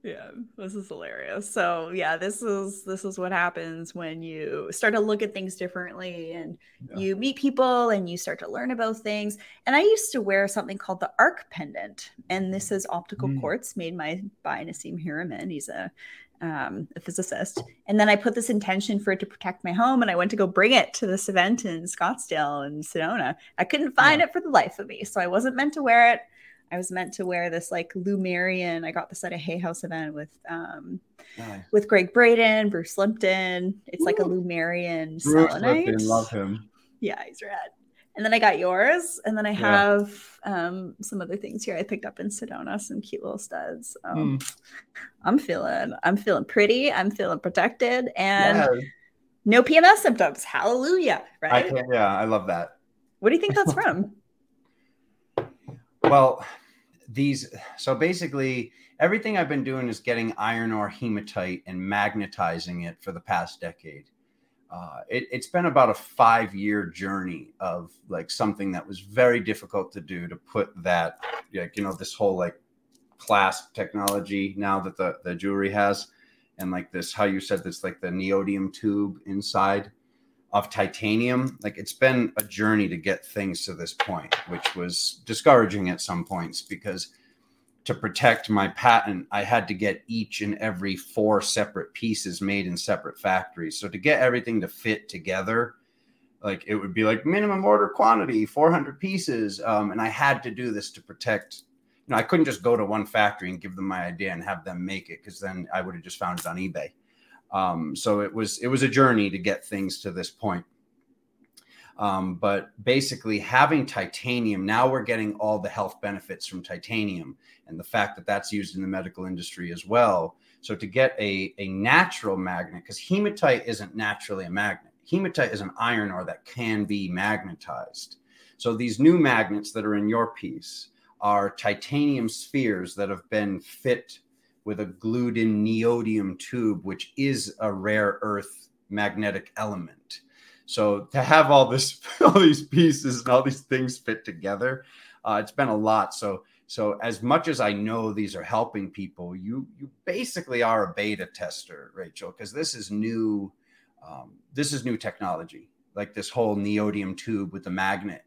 Speaker 1: yeah, this is hilarious. So yeah, this is this is what happens when you start to look at things differently and yeah. you meet people and you start to learn about things. And I used to wear something called the arc pendant, and this is optical mm. quartz made by by Nassim Haramein. He's a um, a physicist. And then I put this intention for it to protect my home, and I went to go bring it to this event in Scottsdale and Sedona. I couldn't find yeah. it for the life of me, so I wasn't meant to wear it. I was meant to wear this like Lemurian. I got this at a Hay House event with um, nice. with Gregg Braden, Bruce Lipton. It's Ooh. like a Lemurian
Speaker 2: Bruce selenite. Lipton, love him.
Speaker 1: Yeah, he's rad and then I got yours, and then I have yeah. um, some other things here I picked up in Sedona, some cute little studs. So mm. I'm feeling, I'm feeling pretty. I'm feeling protected, and yeah. no PMS symptoms. Hallelujah!
Speaker 2: Right? I yeah, I love that.
Speaker 1: What do you think that's from?
Speaker 2: well, these. So basically, everything I've been doing is getting iron ore hematite and magnetizing it for the past decade uh, it, has been about a five year journey of like something that was very difficult to do to put that like you know this whole like clasp technology now that the, the jewelry has and like this how you said this like the neodymium tube inside of titanium. Like it's been a journey to get things to this point which was discouraging at some points because to protect my patent, I had to get each and every four separate pieces made in separate factories. So to get everything to fit together, like it would be like minimum order quantity, 400 pieces. Um, and I had to do this to protect, you know, I couldn't just go to one factory and give them my idea and have them make it because then I would have just found it on eBay. Um, so it was, it was a journey to get things to this point. Um, but basically, having titanium, now we're getting all the health benefits from titanium and the fact that that's used in the medical industry as well. So, to get a, a natural magnet, because hematite isn't naturally a magnet, hematite is an iron ore that can be magnetized. So, these new magnets that are in your piece are titanium spheres that have been fit with a glued in neodymium tube, which is a rare earth magnetic element. So to have all this, all these pieces and all these things fit together, uh, it's been a lot. So so as much as I know these are helping people, you you basically are a beta tester, Rachel, because this is new. Um, this is new technology, like this whole neodymium tube with the magnet,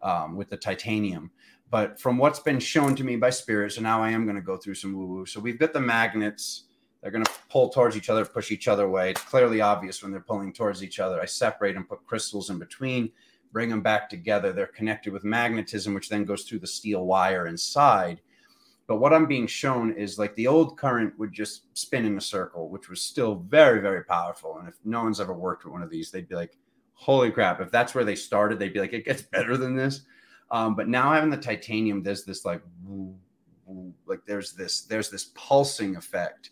Speaker 2: um, with the titanium. But from what's been shown to me by spirits, and now I am going to go through some woo woo. So we've got the magnets they're going to pull towards each other, push each other away. It's clearly obvious when they're pulling towards each other. I separate and put crystals in between, bring them back together. They're connected with magnetism, which then goes through the steel wire inside. But what I'm being shown is like the old current would just spin in a circle, which was still very, very powerful. And if no one's ever worked with one of these, they'd be like, holy crap. If that's where they started, they'd be like, it gets better than this. Um, but now having the titanium, there's this like, like there's this, there's this pulsing effect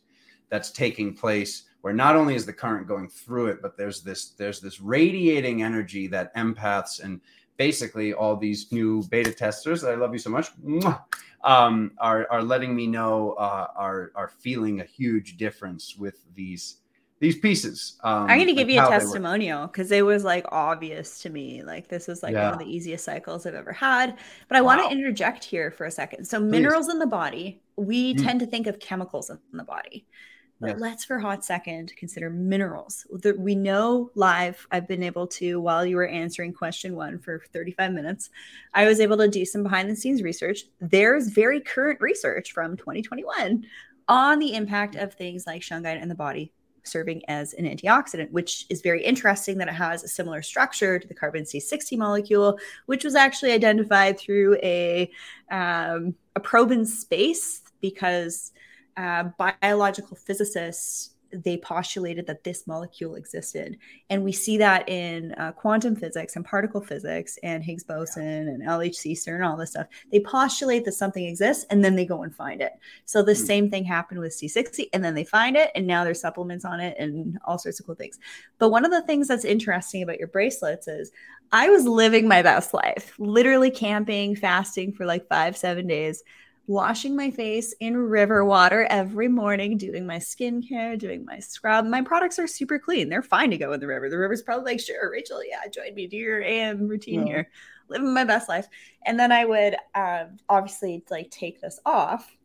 Speaker 2: that's taking place where not only is the current going through it but there's this there's this radiating energy that empaths and basically all these new beta testers i love you so much um, are, are letting me know uh, are are feeling a huge difference with these these pieces. Um,
Speaker 1: I'm going to give you a testimonial because it was like obvious to me. Like this was like yeah. one of the easiest cycles I've ever had. But I wow. want to interject here for a second. So Please. minerals in the body, we mm. tend to think of chemicals in the body. But yes. let's for a hot second consider minerals. We know live, I've been able to, while you were answering question one for 35 minutes, I was able to do some behind the scenes research. There's very current research from 2021 on the impact of things like shungite in the body serving as an antioxidant, which is very interesting that it has a similar structure to the carbon C60 molecule, which was actually identified through a, um, a probe in space because uh, biological physicists they postulated that this molecule existed. And we see that in uh, quantum physics and particle physics and higgs boson and lhc cern and all this stuff. They postulate that something exists and then they go and find it. So the mm. same thing happened with c60 and then they find it and now there's supplements on it and all sorts of cool things. But one of the things that's interesting about your bracelets is i was living my best life literally camping fasting for like five seven days washing my face in river water every morning, doing my skincare, doing my scrub. My products are super clean. They're fine to go in the river. The river's probably like, sure, Rachel, yeah, join me, do your AM routine yeah. here, living my best life. And then I would uh, obviously like take this off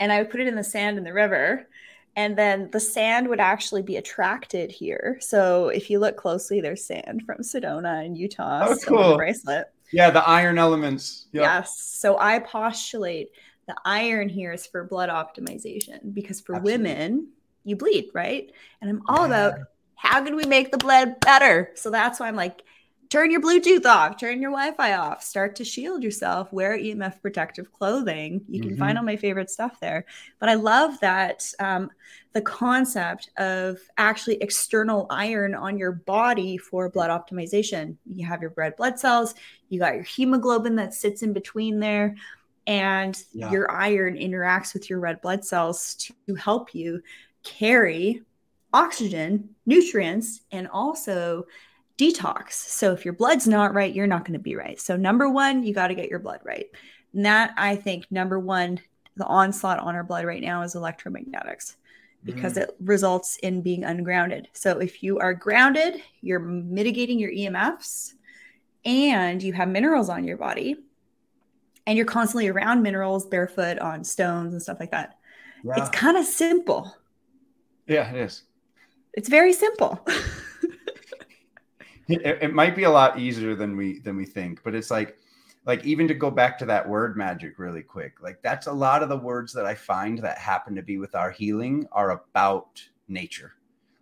Speaker 1: and I would put it in the sand in the river. And then the sand would actually be attracted here. So if you look closely, there's sand from Sedona and Utah.
Speaker 2: Oh, cool. bracelet. Yeah, the iron elements.
Speaker 1: Yep. Yes. So I postulate the iron here is for blood optimization because for Absolutely. women, you bleed, right? And I'm all yeah. about how can we make the blood better? So that's why I'm like, turn your Bluetooth off, turn your Wi Fi off, start to shield yourself, wear EMF protective clothing. You can mm-hmm. find all my favorite stuff there. But I love that um, the concept of actually external iron on your body for blood optimization. You have your red blood cells, you got your hemoglobin that sits in between there. And yeah. your iron interacts with your red blood cells to help you carry oxygen, nutrients, and also detox. So if your blood's not right, you're not going to be right. So number one, you got to get your blood right. And that I think number one, the onslaught on our blood right now is electromagnetics because mm. it results in being ungrounded. So if you are grounded, you're mitigating your EMFs and you have minerals on your body and you're constantly around minerals barefoot on stones and stuff like that. It's kind of simple.
Speaker 2: Yeah, it is.
Speaker 1: It's very simple.
Speaker 2: it, it might be a lot easier than we than we think, but it's like like even to go back to that word magic really quick like that's a lot of the words that i find that happen to be with our healing are about nature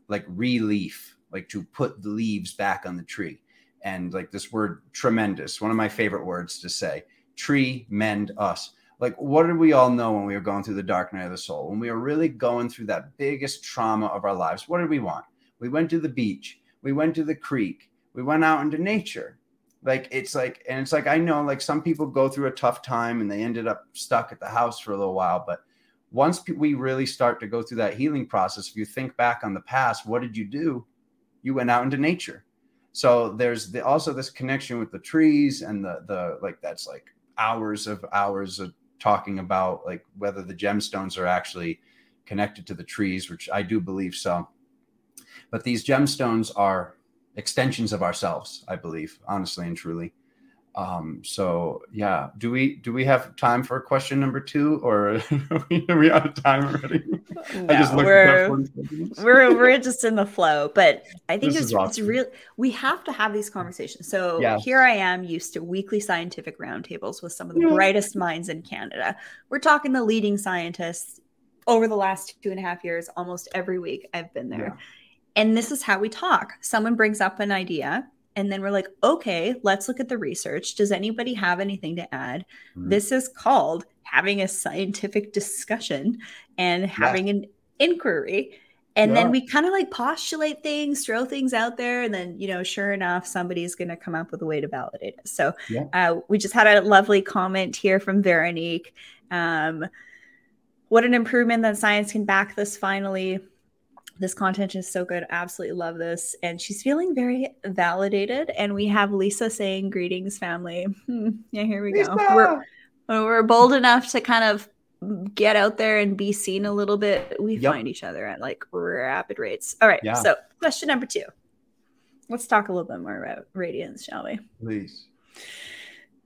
Speaker 2: like relief like to put the leaves back on the tree. And like this word tremendous one of my favorite words to say tree mend us like what did we all know when we were going through the dark night of the soul? When we were really going through that biggest trauma of our lives what did we want? We went to the beach we went to the creek we went out into nature. Like it's like and it's like i know like some people go through a tough time and they ended up stuck at the house for a little while but once we really start to go through that healing process if you think back on the past what did you do? You went out into nature. So there's the, also this connection with the trees and the the like that's like hours of hours of talking about like whether the gemstones are actually connected to the trees which i do believe so. But these gemstones are extensions of ourselves i believe honestly and truly um, so yeah, do we do we have time for question number two, or are we out of time already?
Speaker 1: No, I just we're, we're we're just in the flow, but I think it's awesome. it's real. We have to have these conversations. So yes. here I am, used to weekly scientific roundtables with some of the yeah. brightest minds in Canada. We're talking the leading scientists over the last two and a half years. Almost every week I've been there, yeah. And this is how we talk. Someone brings up an idea and then we're like, okay, let's look at the research. Does anybody have anything to add? Mm-hmm. This is called having a scientific discussion and having yeah. an inquiry. And yeah. then we kind of like postulate things, throw things out there, and then you know, sure enough, somebody's going to come up with a way to validate it. So yeah. uh, we just had a lovely comment here from Veronique. Um, what an improvement that science can back this finally this content is so good. Absolutely love this. And she's feeling very validated. And we have Lisa saying, Greetings, family. Yeah, here we Lisa! go. We're, we're bold enough to kind of get out there and be seen a little bit. We yep. find each other at like rapid rates. All right. Yeah. So, question number two. Let's talk a little bit more about radiance, shall we?
Speaker 2: Please.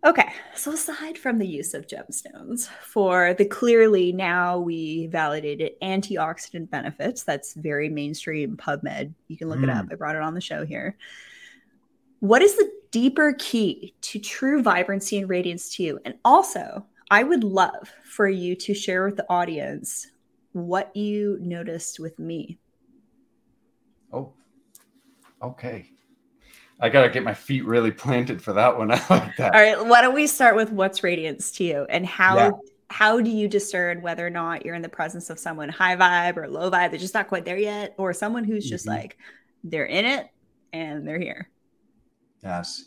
Speaker 1: Okay, so aside from the use of gemstones for the clearly now we validated antioxidant benefits, that's very mainstream PubMed. You can look mm. it up. Mm. I brought it on the show here. What is the deeper key to true vibrancy and radiance to you? And also, I would love for you to share with the audience what you noticed with me.
Speaker 2: Oh, okay. I gotta get my feet really planted for that one. I like that.
Speaker 1: All right, why don't we start with what's radiance to you, and how yeah. how do you discern whether or not you're in the presence of someone high vibe or low vibe, they're just not quite there yet, or someone who's just mm-hmm. like they're in it and they're here.
Speaker 2: Yes.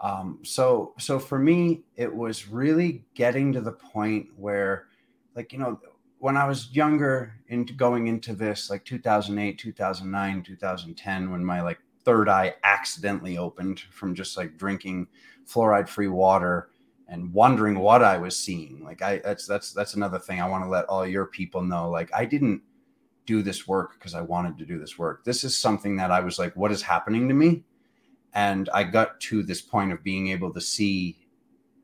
Speaker 2: Um, so so for me, it was really getting to the point where, like you know, when I was younger, into going into this, like 2008, 2009, 2010, when my like third eye accidentally opened from just like drinking fluoride free water and wondering what I was seeing. Like I that's that's that's another thing I want to let all your people know. Like I didn't do this work because I wanted to do this work. This is something that I was like, what is happening to me? And I got to this point of being able to see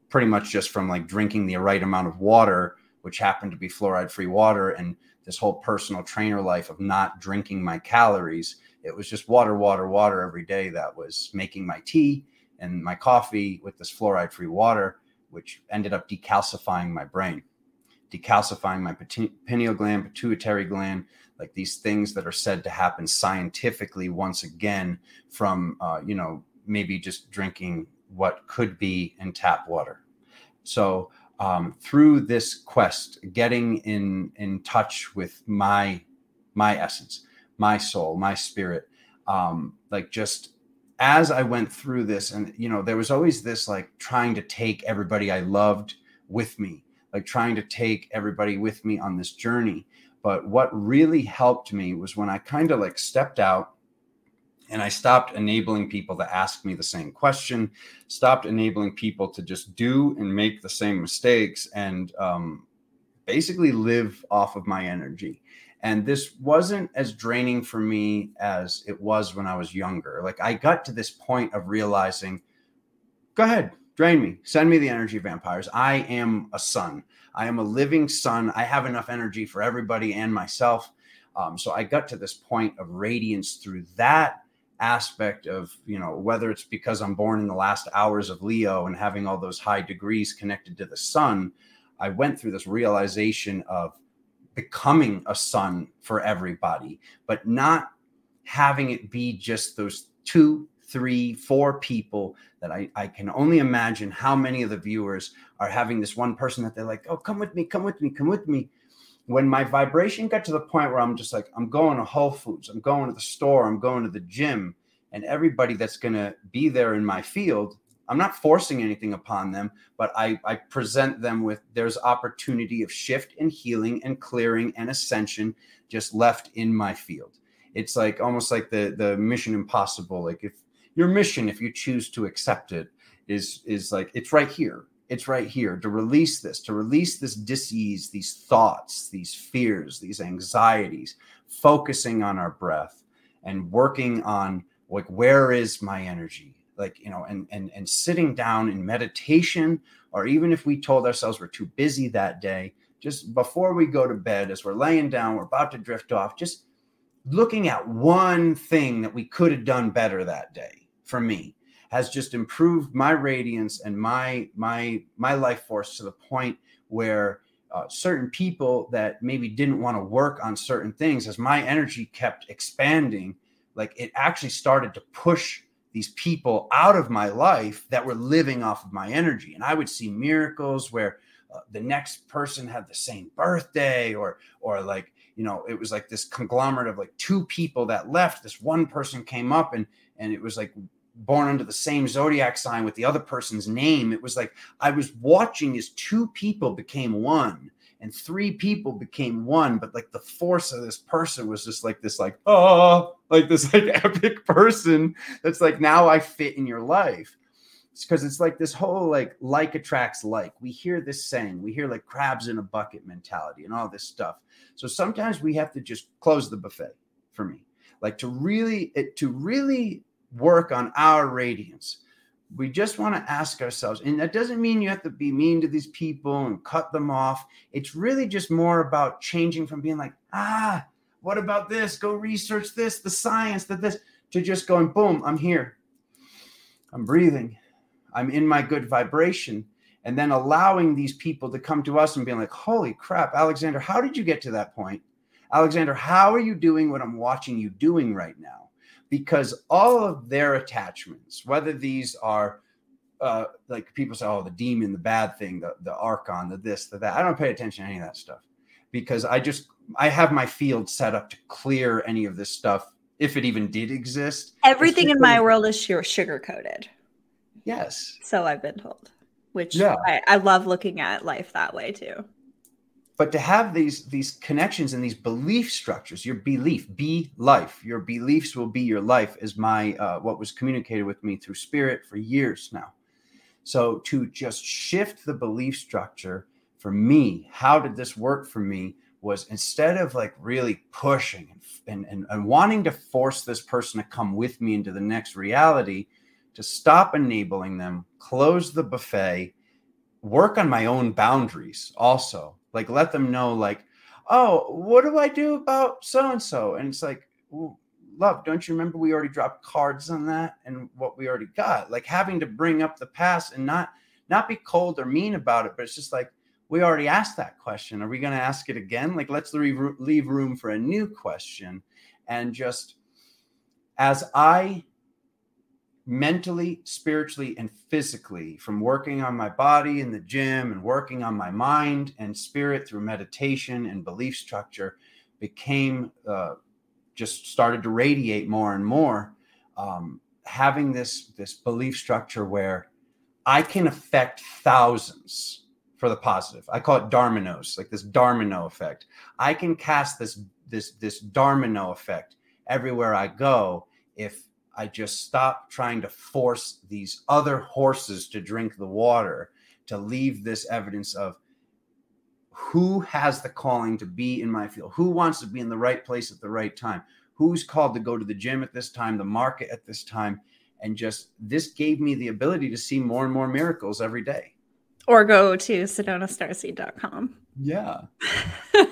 Speaker 2: pretty much just from like drinking the right amount of water, which happened to be fluoride free water, and this whole personal trainer life of not drinking my calories it was just water, water, water every day that was making my tea and my coffee with this fluoride free water, which ended up decalcifying my brain, decalcifying my pineal gland, pituitary gland, like these things that are said to happen scientifically once again from, uh, you know, maybe just drinking what could be in tap water. So, um, through this quest, getting in in touch with my my essence, my soul, my spirit. Um, like just as I went through this, and you know, there was always this like trying to take everybody I loved with me, like trying to take everybody with me on this journey. But what really helped me was when I kind of like stepped out and I stopped enabling people to ask me the same question, stopped enabling people to just do and make the same mistakes, and um, basically live off of my energy. And this wasn't as draining for me as it was when I was younger. Like I got to this point of realizing, go ahead, drain me, send me the energy vampires. I am a sun. I am a living sun. I have enough energy for everybody and myself. Um, so I got to this point of radiance through that aspect of you know whether it's because i'm born in the last hours of leo and having all those high degrees connected to the sun i went through this realization of becoming a son for everybody, but not having it be just those two, three, four people that I, I can only imagine how many of the viewers are having this one person that they're like, oh, come with me, come with me, come with me. When my vibration got to the point where I'm just like, I'm going to Whole Foods, I'm going to the store, I'm going to the gym, and everybody that's going to be there in my field i'm not forcing anything upon them but I, I present them with there's opportunity of shift and healing and clearing and ascension just left in my field. It's like almost like the the mission impossible like if your mission if you choose to accept it is is like it's right here. It's right here. To release this to release this disease these thoughts these fears these anxieties focusing on our breath and working on like where is my energy like you know and and and sitting down in meditation or even if we told ourselves we're too busy that day just before we go to bed as we're laying down we're about to drift off just looking at one thing that we could have done better that day for me has just improved my radiance and my my my life force to the point where uh, certain people that maybe didn't want to work on certain things as my energy kept expanding like it actually started to push these people out of my life that were living off of my energy. And i would see miracles where uh, the next person had the same birthday or or like you know it was like this conglomerate of like two people that left. This one person came up and and it was like born under the same zodiac sign with the other person's name. It was like I was watching as two people became one and three people became one, but like the force of this person was just like this, like, oh, like this like epic person that's like now I fit in your life. It's because it's like this whole like like attracts like. We hear this saying, we hear like crabs in a bucket mentality and all this stuff. So sometimes we have to just close the buffet for me. Like to really it, to really work on our radiance. We just want to ask ourselves, and that doesn't mean you have to be mean to these people and cut them off. It's really just more about changing from being like, ah, what about this? Go research this, the science, that this, to just going, boom, I'm here. I'm breathing. I'm in my good vibration. And then allowing these people to come to us and being like, holy crap, Alexander, how did you get to that point? Alexander, how are you doing what I'm watching you doing right now? Because all of their attachments, whether these are uh, like people say, oh, the demon, the bad thing, the, the archon, the this, the that, I don't pay attention to any of that stuff because I just, I have my field set up to clear any of this stuff if it even did exist.
Speaker 1: Everything in my world is sugar coated.
Speaker 2: Yes.
Speaker 1: So I've been told, which yeah. I, I love looking at life that way too
Speaker 2: but to have these these connections and these belief structures your belief be life. Your beliefs will be your life is my uh, what was communicated with me through spirit for years now. So to just shift the belief structure for me how did this work for me was instead of like really pushing and, and, and wanting to force this person to come with me into the next reality to stop enabling them close the buffet work on my own boundaries also like let them know like oh what do i do about so and so and it's like love don't you remember we already dropped cards on that and what we already got? Like having to bring up the past and not not be cold or mean about it but it's just like we already asked that question. Are we going to ask it again? Like let's leave, leave room for a new question. And just as i mentally, spiritually, and physically from working on my body in the gym and working on my mind and spirit through meditation and belief structure became uh, just started to radiate more and more. Um, having this this belief structure where I can affect thousands for the positive. I call it dominoes, like this domino effect. I can cast this this this domino effect everywhere I go if I just stopped trying to force these other horses to drink the water to leave this evidence of who has the calling to be in my field, who wants to be in the right place at the right time, who's called to go to the gym at this time, the market at this time. And just this gave me the ability to see more and more miracles every day.
Speaker 1: Or go to sedonastarseed.com.
Speaker 2: Yeah.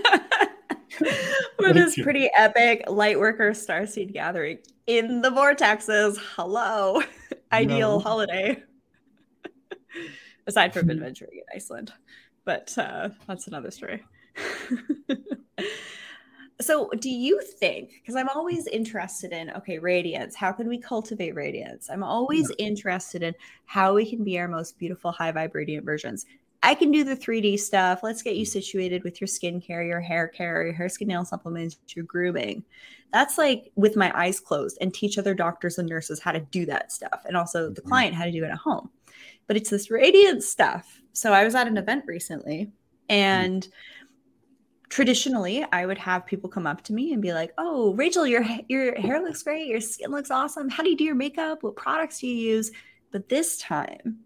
Speaker 1: For this pretty epic Lightworker Starseed gathering in the vortexes. Hello. Ideal no. holiday. Aside from adventuring in Iceland. But uh, that's another story. so do you think because i'm always interested in okay radiance how can we cultivate radiance i'm always interested in how we can be our most beautiful high vibrating versions I can do the 3D stuff. Let's get you situated with your skincare, your hair care, your hair skin nail supplements, your grooming. That's like with my eyes closed and teach other doctors and nurses how to do that stuff and also the mm-hmm. client how to do it at home. But it's this radiant stuff. So I was at an event recently and mm-hmm traditionally i would have people come up to me and be like oh rachel your your hair looks great your skin looks awesome how do you do your makeup what products do you use but this time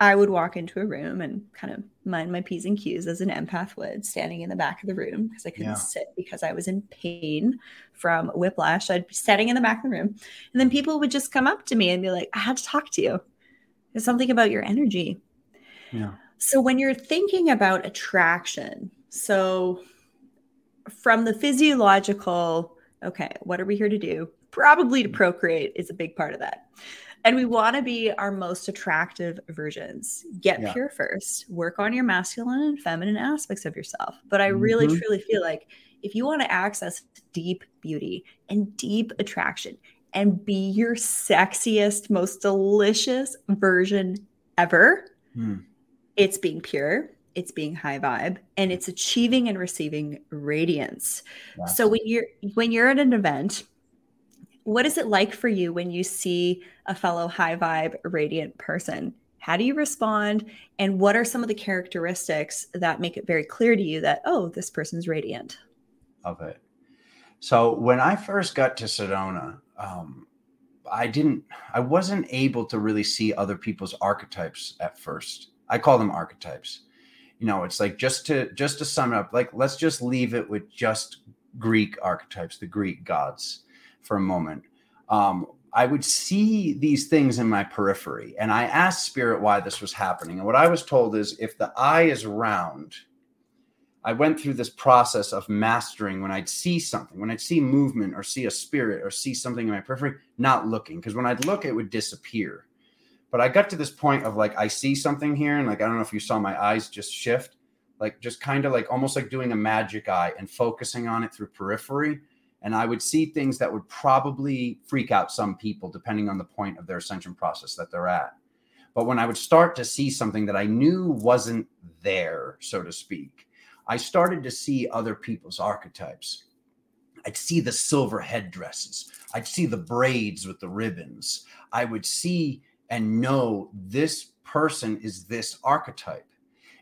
Speaker 1: i would walk into a room and kind of mind my p's and q's as an empath would standing in the back of the room because i couldn't yeah. sit because i was in pain from whiplash i'd be sitting in the back of the room and then people would just come up to me and be like i had to talk to you there's something about your energy yeah so when you're thinking about attraction so, from the physiological, okay, what are we here to do? Probably to procreate is a big part of that. And we want to be our most attractive versions. Get yeah. pure first, work on your masculine and feminine aspects of yourself. But I really mm-hmm. truly feel like if you want to access deep beauty and deep attraction and be your sexiest, most delicious version ever, mm. it's being pure, it's being high vibe and it's achieving and receiving radiance so when you're when you're at an event what is it like for you when you see a fellow high vibe radiant person? How do you respond? And what are some of the characteristics that make it very clear to you that oh this person's radiant
Speaker 2: of it. So when i first got to sedona um, i didn't i wasn't able to really see other people's archetypes at first. I call them archetypes. You know it's like just to just to sum it up like let's just leave it with just greek archetypes the greek gods for a moment. Um, i would see these things in my periphery and i asked spirit why this was happening. And what i was told is if the eye is round i went through this process of mastering when i'd see something when i'd see movement or see a spirit or see something in my periphery not looking. Because when i'd look it would disappear. But I got to this point of like, I see something here, and like, I don't know if you saw my eyes just shift, like, just kind of like almost like doing a magic eye and focusing on it through periphery. And I would see things that would probably freak out some people, depending on the point of their ascension process that they're at. But when I would start to see something that I knew wasn't there, so to speak, I started to see other people's archetypes. I'd see the silver headdresses. I'd see the braids with the ribbons. I would see and know this person is this archetype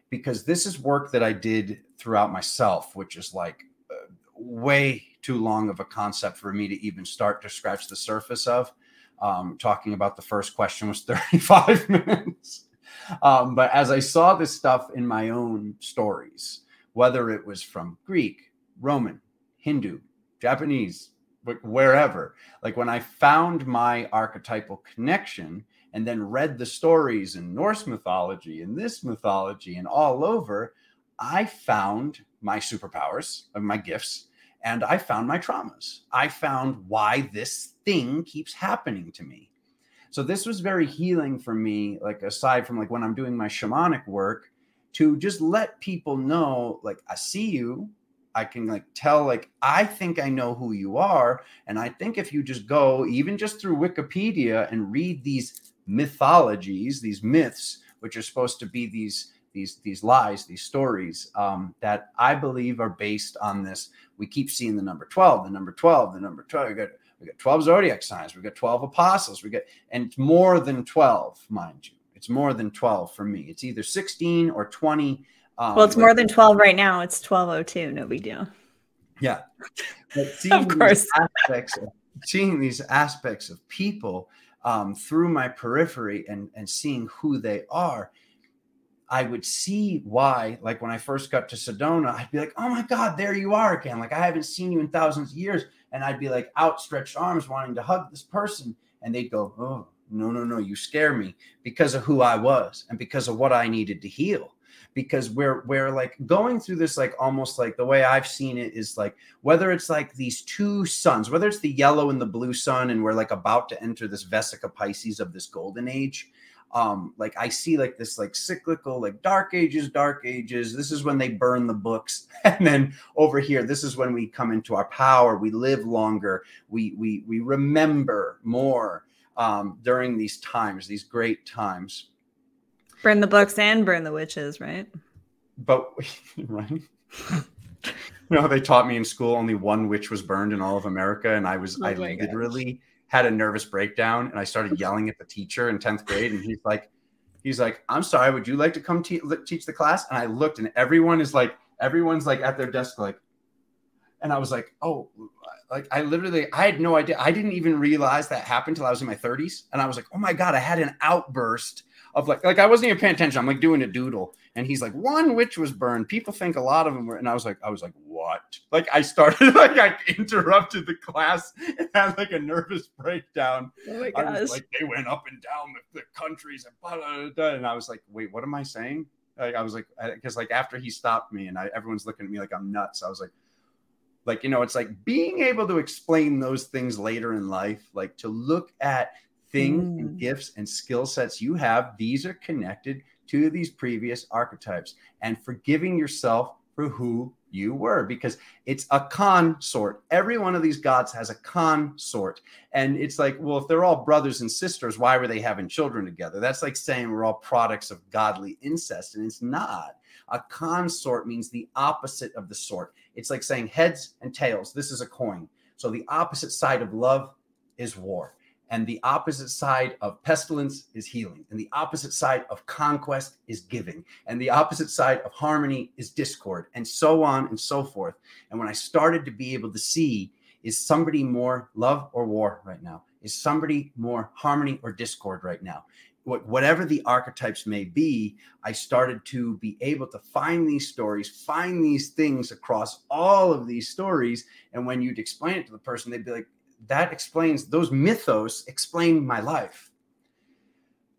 Speaker 2: because this is work that I did throughout myself, which is like uh, way too long of a concept for me to even start to scratch the surface of. Um, talking about the first question was 35 minutes. Um, but as I saw this stuff in my own stories, whether it was from Greek, Roman, Hindu, Japanese, wherever, like when I found my archetypal connection, and then read the stories in Norse mythology and this mythology and all over, I found my superpowers my gifts and I found my traumas. I found why this thing keeps happening to me. So this was very healing for me, like aside from like when I'm doing my shamanic work, to just let people know, like, I see you. I can like tell, like, I think I know who you are. And I think if you just go, even just through Wikipedia and read these mythologies, these myths, which are supposed to be these these these lies, these stories um, that I believe are based on this. We keep seeing the number twelve, the number twelve, the number twelve. We got we got twelve zodiac signs. We got twelve apostles. We got and it's more than twelve, mind you. It's more than twelve for me. It's either sixteen or twenty.
Speaker 1: Um, well, it's more than twelve right now. It's twelve oh two. No big deal.
Speaker 2: Yeah, of course. Aspects of, seeing these aspects of people um, through my periphery and, and seeing who they are, I would see why, like when I first got to Sedona, I'd be like, oh my God, there you are again. Like I haven't seen you in thousands of years. And I'd be like outstretched arms wanting to hug this person. And they'd go, oh, no, no, no, you scare me because of who I was and because of what I needed to heal because we're we're like going through this like almost like the way I've seen it is like whether it's like these two suns, whether it's the yellow and the blue sun, and we're like about to enter this Vesica Piscis of this golden age. Um, like I see like this like cyclical, like dark ages, dark ages. This is when they burn the books, and then over here, this is when we come into our power. We live longer. We we we remember more um, during these times, these great times
Speaker 1: Burn the books and burn the witches, right?
Speaker 2: But right. you know, they taught me in school only one witch was burned in all of America, and I was oh I literally gosh. Had a nervous breakdown, and I started yelling at the teacher in tenth grade, and he's like, he's like, "I'm sorry, would you like to come te- teach the class?" And I looked, and everyone is like, everyone's like at their desk, like, and I was like, "Oh." Like I literally, I had no idea. I didn't even realize that happened till I was in my 30s, and I was like, "Oh my god!" I had an outburst of like, like I wasn't even paying attention. I'm like doing a doodle, and he's like, one witch was burned. People think a lot of them were, and I was like, I was like, what? Like I started like I interrupted the class and had like a nervous breakdown. Oh my gosh. I was like, they went up and down the, the countries and blah, blah, blah, and I was like, wait, what am I saying? Like, I was like, because like after he stopped me and I, everyone's looking at me like I'm nuts. I was like, like you know, it's like being able to explain those things later in life, like to look at things mm. and gifts and skill sets you have. These are connected to these previous archetypes and forgiving yourself for who you were because it's a consort. Every one of these gods has a consort. And it's like, well, if they're all brothers and sisters, why were they having children together? That's like saying we're all products of godly incest, and it's not. A consort means the opposite of the sort. It's like saying heads and tails. This is a coin. So the opposite side of love is war. And the opposite side of pestilence is healing. And the opposite side of conquest is giving. And the opposite side of harmony is discord, and so on and so forth. And when I started to be able to see, is somebody more love or war right now? Is somebody more harmony or discord right now? whatever the archetypes may be, I started to be able to find these stories, find these things across all of these stories. And when you'd explain it to the person, they'd be like, that explains those mythos explain my life.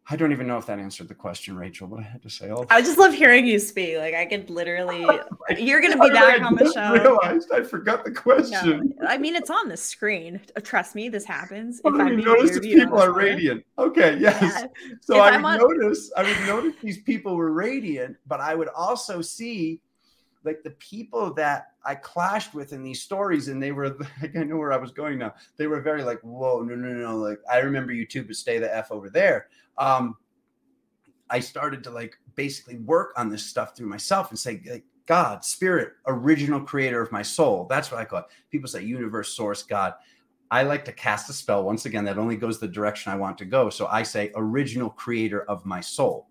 Speaker 2: I don't even know if that answered the question, Rachel. What I had to say. All
Speaker 1: I just love hearing you speak. Like I could literally, you're going to be back on the show.
Speaker 2: Realized I forgot the question.
Speaker 1: No, I mean, it's on the screen. Trust me, this happens.
Speaker 2: If I notice that people are radiant. Okay, yes. Yeah. So if I would on... notice, I would notice these people were radiant, but I would also see like the people that I clashed with in these stories, and they were like, I know where I was going now. They were very like, whoa, no, no, no. Like, I remember you too, but stay the F over there. Um, I started to like basically work on this stuff through myself and say, like, God, spirit, original creator of my soul. That's what I call it. People say universe, source, God. I like to cast a spell once again that only goes the direction I want to go. So I say original creator of my soul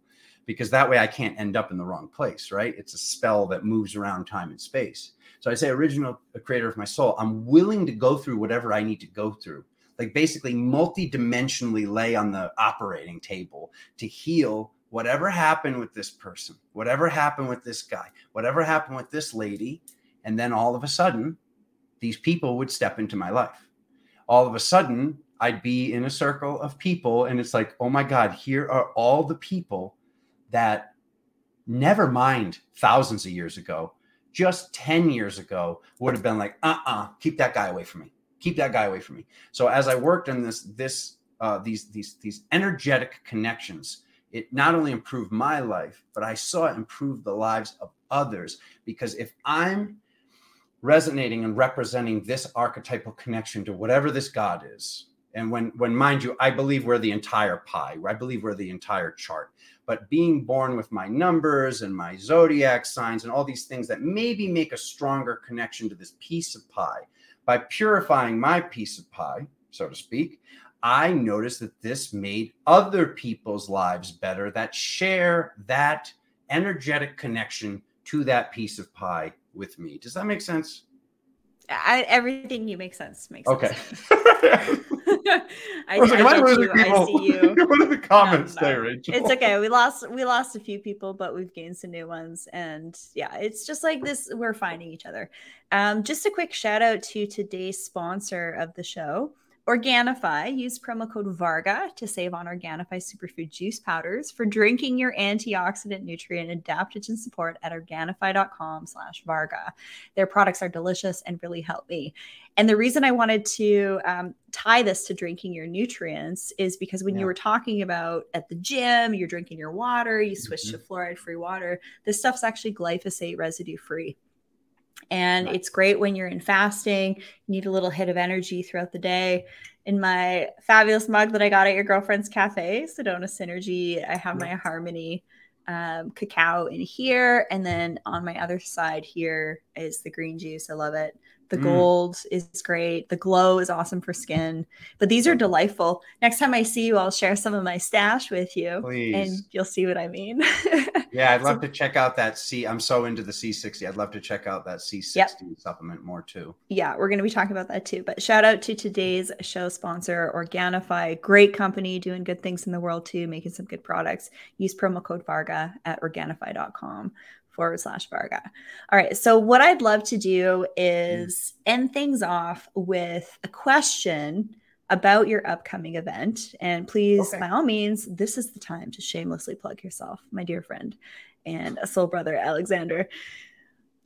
Speaker 2: because that way I can't end up in the wrong place, right? It's a spell that moves around time and space. So I say, original creator of my soul, I'm willing to go through whatever I need to go through. Like basically multi-dimensionally lay on the operating table to heal whatever happened with this person, whatever happened with this guy, whatever happened with this lady. And then all of a sudden, these people would step into my life. All of a sudden, I'd be in a circle of people, and it's like, oh my God, here are all the people that never mind thousands of years ago, just 10 years ago would have been like, uh-uh, keep that guy away from me. Keep that guy away from me. So as I worked in this, this, uh, these, these, these energetic connections, it not only improved my life, but I saw it improve the lives of others. Because if I'm resonating and representing this archetypal connection to whatever this God is, and when when mind you i believe we're the entire pie i believe we're the entire chart but being born with my numbers and my zodiac signs and all these things that maybe make a stronger connection to this piece of pie by purifying my piece of pie so to speak i noticed that this made other people's lives better that share that energetic connection to that piece of pie with me does that make sense
Speaker 1: I, everything you make sense makes sense.
Speaker 2: okay.
Speaker 1: sense. I, I, like, I, you, I see you.
Speaker 2: What are the comments there, Rachel?
Speaker 1: It's okay. We lost we lost a few people, but we've gained some new ones. And yeah, it's just like this. We're finding each other. Um, just a quick shout out to today's sponsor of the show. Organifi, use promo code VARGA to save on Organifi superfood juice powders for drinking your antioxidant nutrient adaptogen support at Organifi.com slash VARGA. Their products are delicious and really help me. And the reason I wanted to um, tie this to drinking your nutrients is because when yeah. you were talking about at the gym, you're drinking your water, you switch mm-hmm. to fluoride free water, this stuff's actually glyphosate residue free. And it's great when you're in fasting, you need a little hit of energy throughout the day. In my fabulous mug that I got at your girlfriend's cafe, Sedona Synergy, I have my Harmony um, cacao in here. And then on my other side here is the green juice. I love it. The mm. gold is great. The glow is awesome for skin. But these are delightful. Next time I see you, I'll share some of my stash with you Please. and you'll see what I mean.
Speaker 2: yeah, I'd love so, to check out that C. I'm so into the C60. I'd love to check out that C60 yep. supplement more too.
Speaker 1: Yeah, we're going to be talking about that too. But shout out to today's show sponsor, Organifi. Great company doing good things in the world too, making some good products. Use promo code Varga at organifi.com forward slash Varga. All right. So, what I'd love to do hmm. is end things off with a question about your upcoming event. And please, okay. by all means, this is the time to shamelessly plug yourself, my dear friend and a soul brother, Alexander.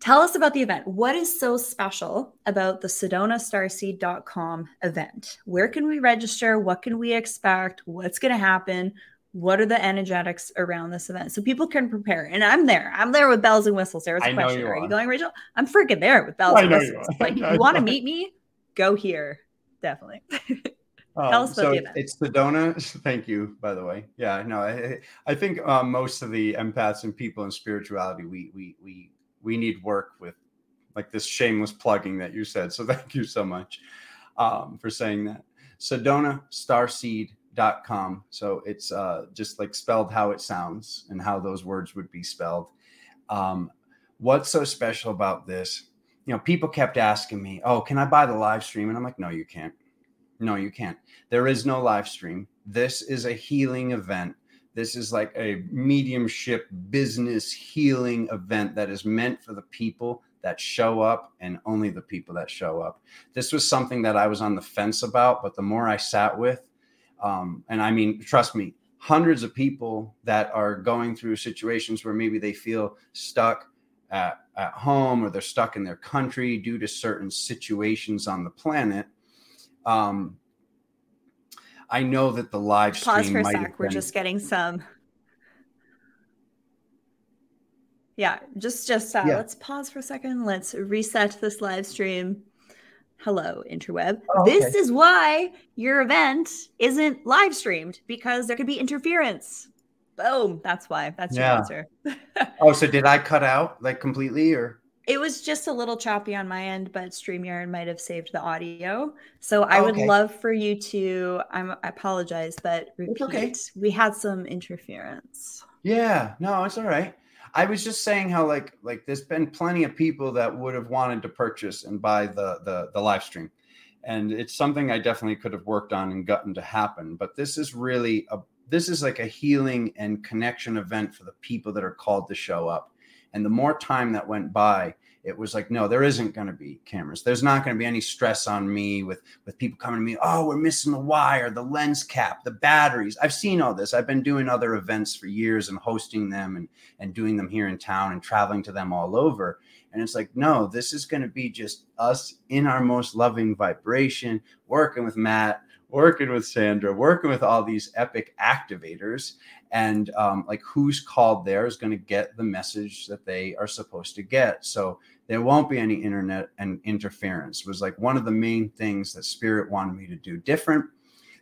Speaker 1: Tell us about the event. What is so special about the SedonaStarseed.com event? Where can we register? What can we expect? What's going to happen? What are the energetics around this event so people can prepare and i'm there i'm there with bells and whistles there's a question you are. are. you going rachel i'm freaking there with bells and whistles you like you want to meet me go here definitely
Speaker 2: um, Tell us about so the event. it's Sedona. Thank you, by the way. Yeah, no, I, I think um, most of the empaths and people in spirituality, we we we we need work with like this shameless plugging that you said. So thank you so much um, for saying that. Sedona Starseed com. So it's uh, just like spelled how it sounds and how those words would be spelled. Um, what's so special about this? You know, people kept asking me, "Oh, can I buy the live stream?" And I'm like, "No, you can't. No, you can't. There is no live stream. This is a healing event. This is like a mediumship business healing event that is meant for the people that show up and only the people that show up. This was something that I was on the fence about, but the more I sat with, um, and I mean, trust me, hundreds of people that are going through situations where maybe they feel stuck at, at home or they're stuck in their country due to certain situations on the planet. Um, I know that the live stream.
Speaker 1: Pause for a sec. We're been... just getting some. Yeah, just just uh, yeah. let's pause for a second. Let's reset this live stream. Hello, interweb. Oh, okay. This is why your event isn't live streamed because there could be interference. Boom. That's why. That's yeah. your answer.
Speaker 2: oh, so did I cut out like completely or?
Speaker 1: It was just a little choppy on my end, but StreamYard might have saved the audio. So I oh, would love for you to, I'm, I apologize, but repeat. Okay. We had some interference.
Speaker 2: Yeah, no, it's all right. I was just saying how like like there's been plenty of people that would have wanted to purchase and buy the the the live stream. And it's something I definitely could have worked on and gotten to happen. But this is really a this is like a healing and connection event for the people that are called to show up. And the more time that went by, it was like no there isn't going to be cameras. There's not going to be any stress on me with with people coming to me oh we're missing the wire the lens cap the batteries. I've seen all this. I've been doing other events for years and hosting them and and doing them here in town and traveling to them all over. And it's like no this is going to be just us in our most loving vibration working with matt working with Sandra, working with all these epic activators, and um, like who's called there is going to get the message that they are supposed to get. So there won't be any internet and interference. Was like one of the main things that Spirit wanted me to do different.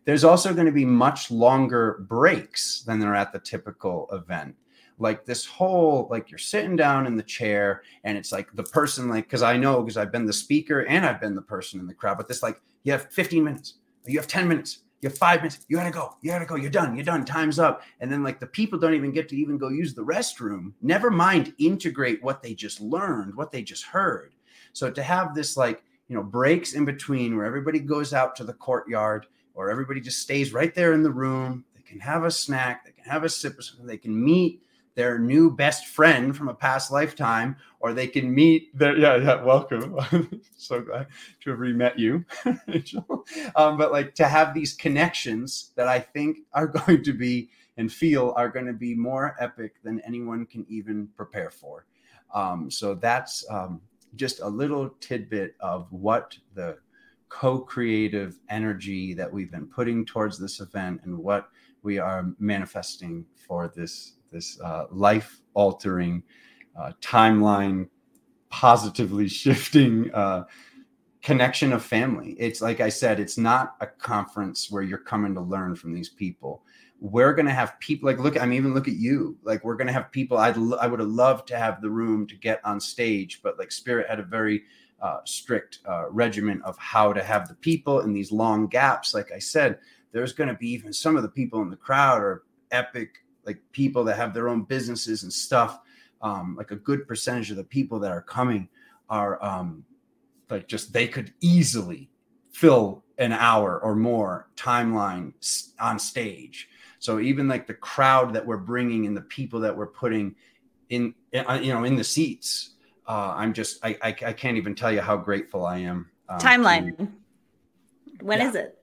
Speaker 2: There's also going to be much longer breaks than there are at the typical event like this whole like you're sitting down in the chair and it's like the person like because i know because i've been the speaker and i've been the person in the crowd but this like you have 15 minutes you have 10 minutes you have five minutes. You gotta go. You gotta go. You're done. You're done. Time's up. And then like the people don't even get to even go use the restroom. Never mind integrate what they just learned what they just heard. So to have this like you know breaks in between where everybody goes out to the courtyard or everybody just stays right there in the room they can have a snack they can have a sip they can meet their new best friend from a past lifetime, or they can meet their yeah yeah welcome. so glad to have re-met you, um, but like to have these connections that I think are going to be and feel are going to be more epic than anyone can even prepare for. Um, so that's um, just a little tidbit of what the co-creative energy that we've been putting towards this event and what we are manifesting for this this uh, life altering uh, timeline positively shifting uh, connection of family. It's like I said, it's not a conference where you're coming to learn from these people. We're going to have people like look. I mean, even look at you. Like we're going to have people. I'd I would have loved to have the room to get on stage, but like Spirit had a very uh, strict uh, regimen of how to have the people in these long gaps. Like I said, there's going to be even some of the people in the crowd are epic, like people that have their own businesses and stuff. Um, like a good percentage of the people that are coming are um, like just they could easily fill an hour or more timeline on stage. So even like the crowd that we're bringing and the people that we're putting in, uh, you know, in the seats uh, I'm just I, I, I can't even tell you how grateful I am.
Speaker 1: Um, Timeline. To, when yeah. is it?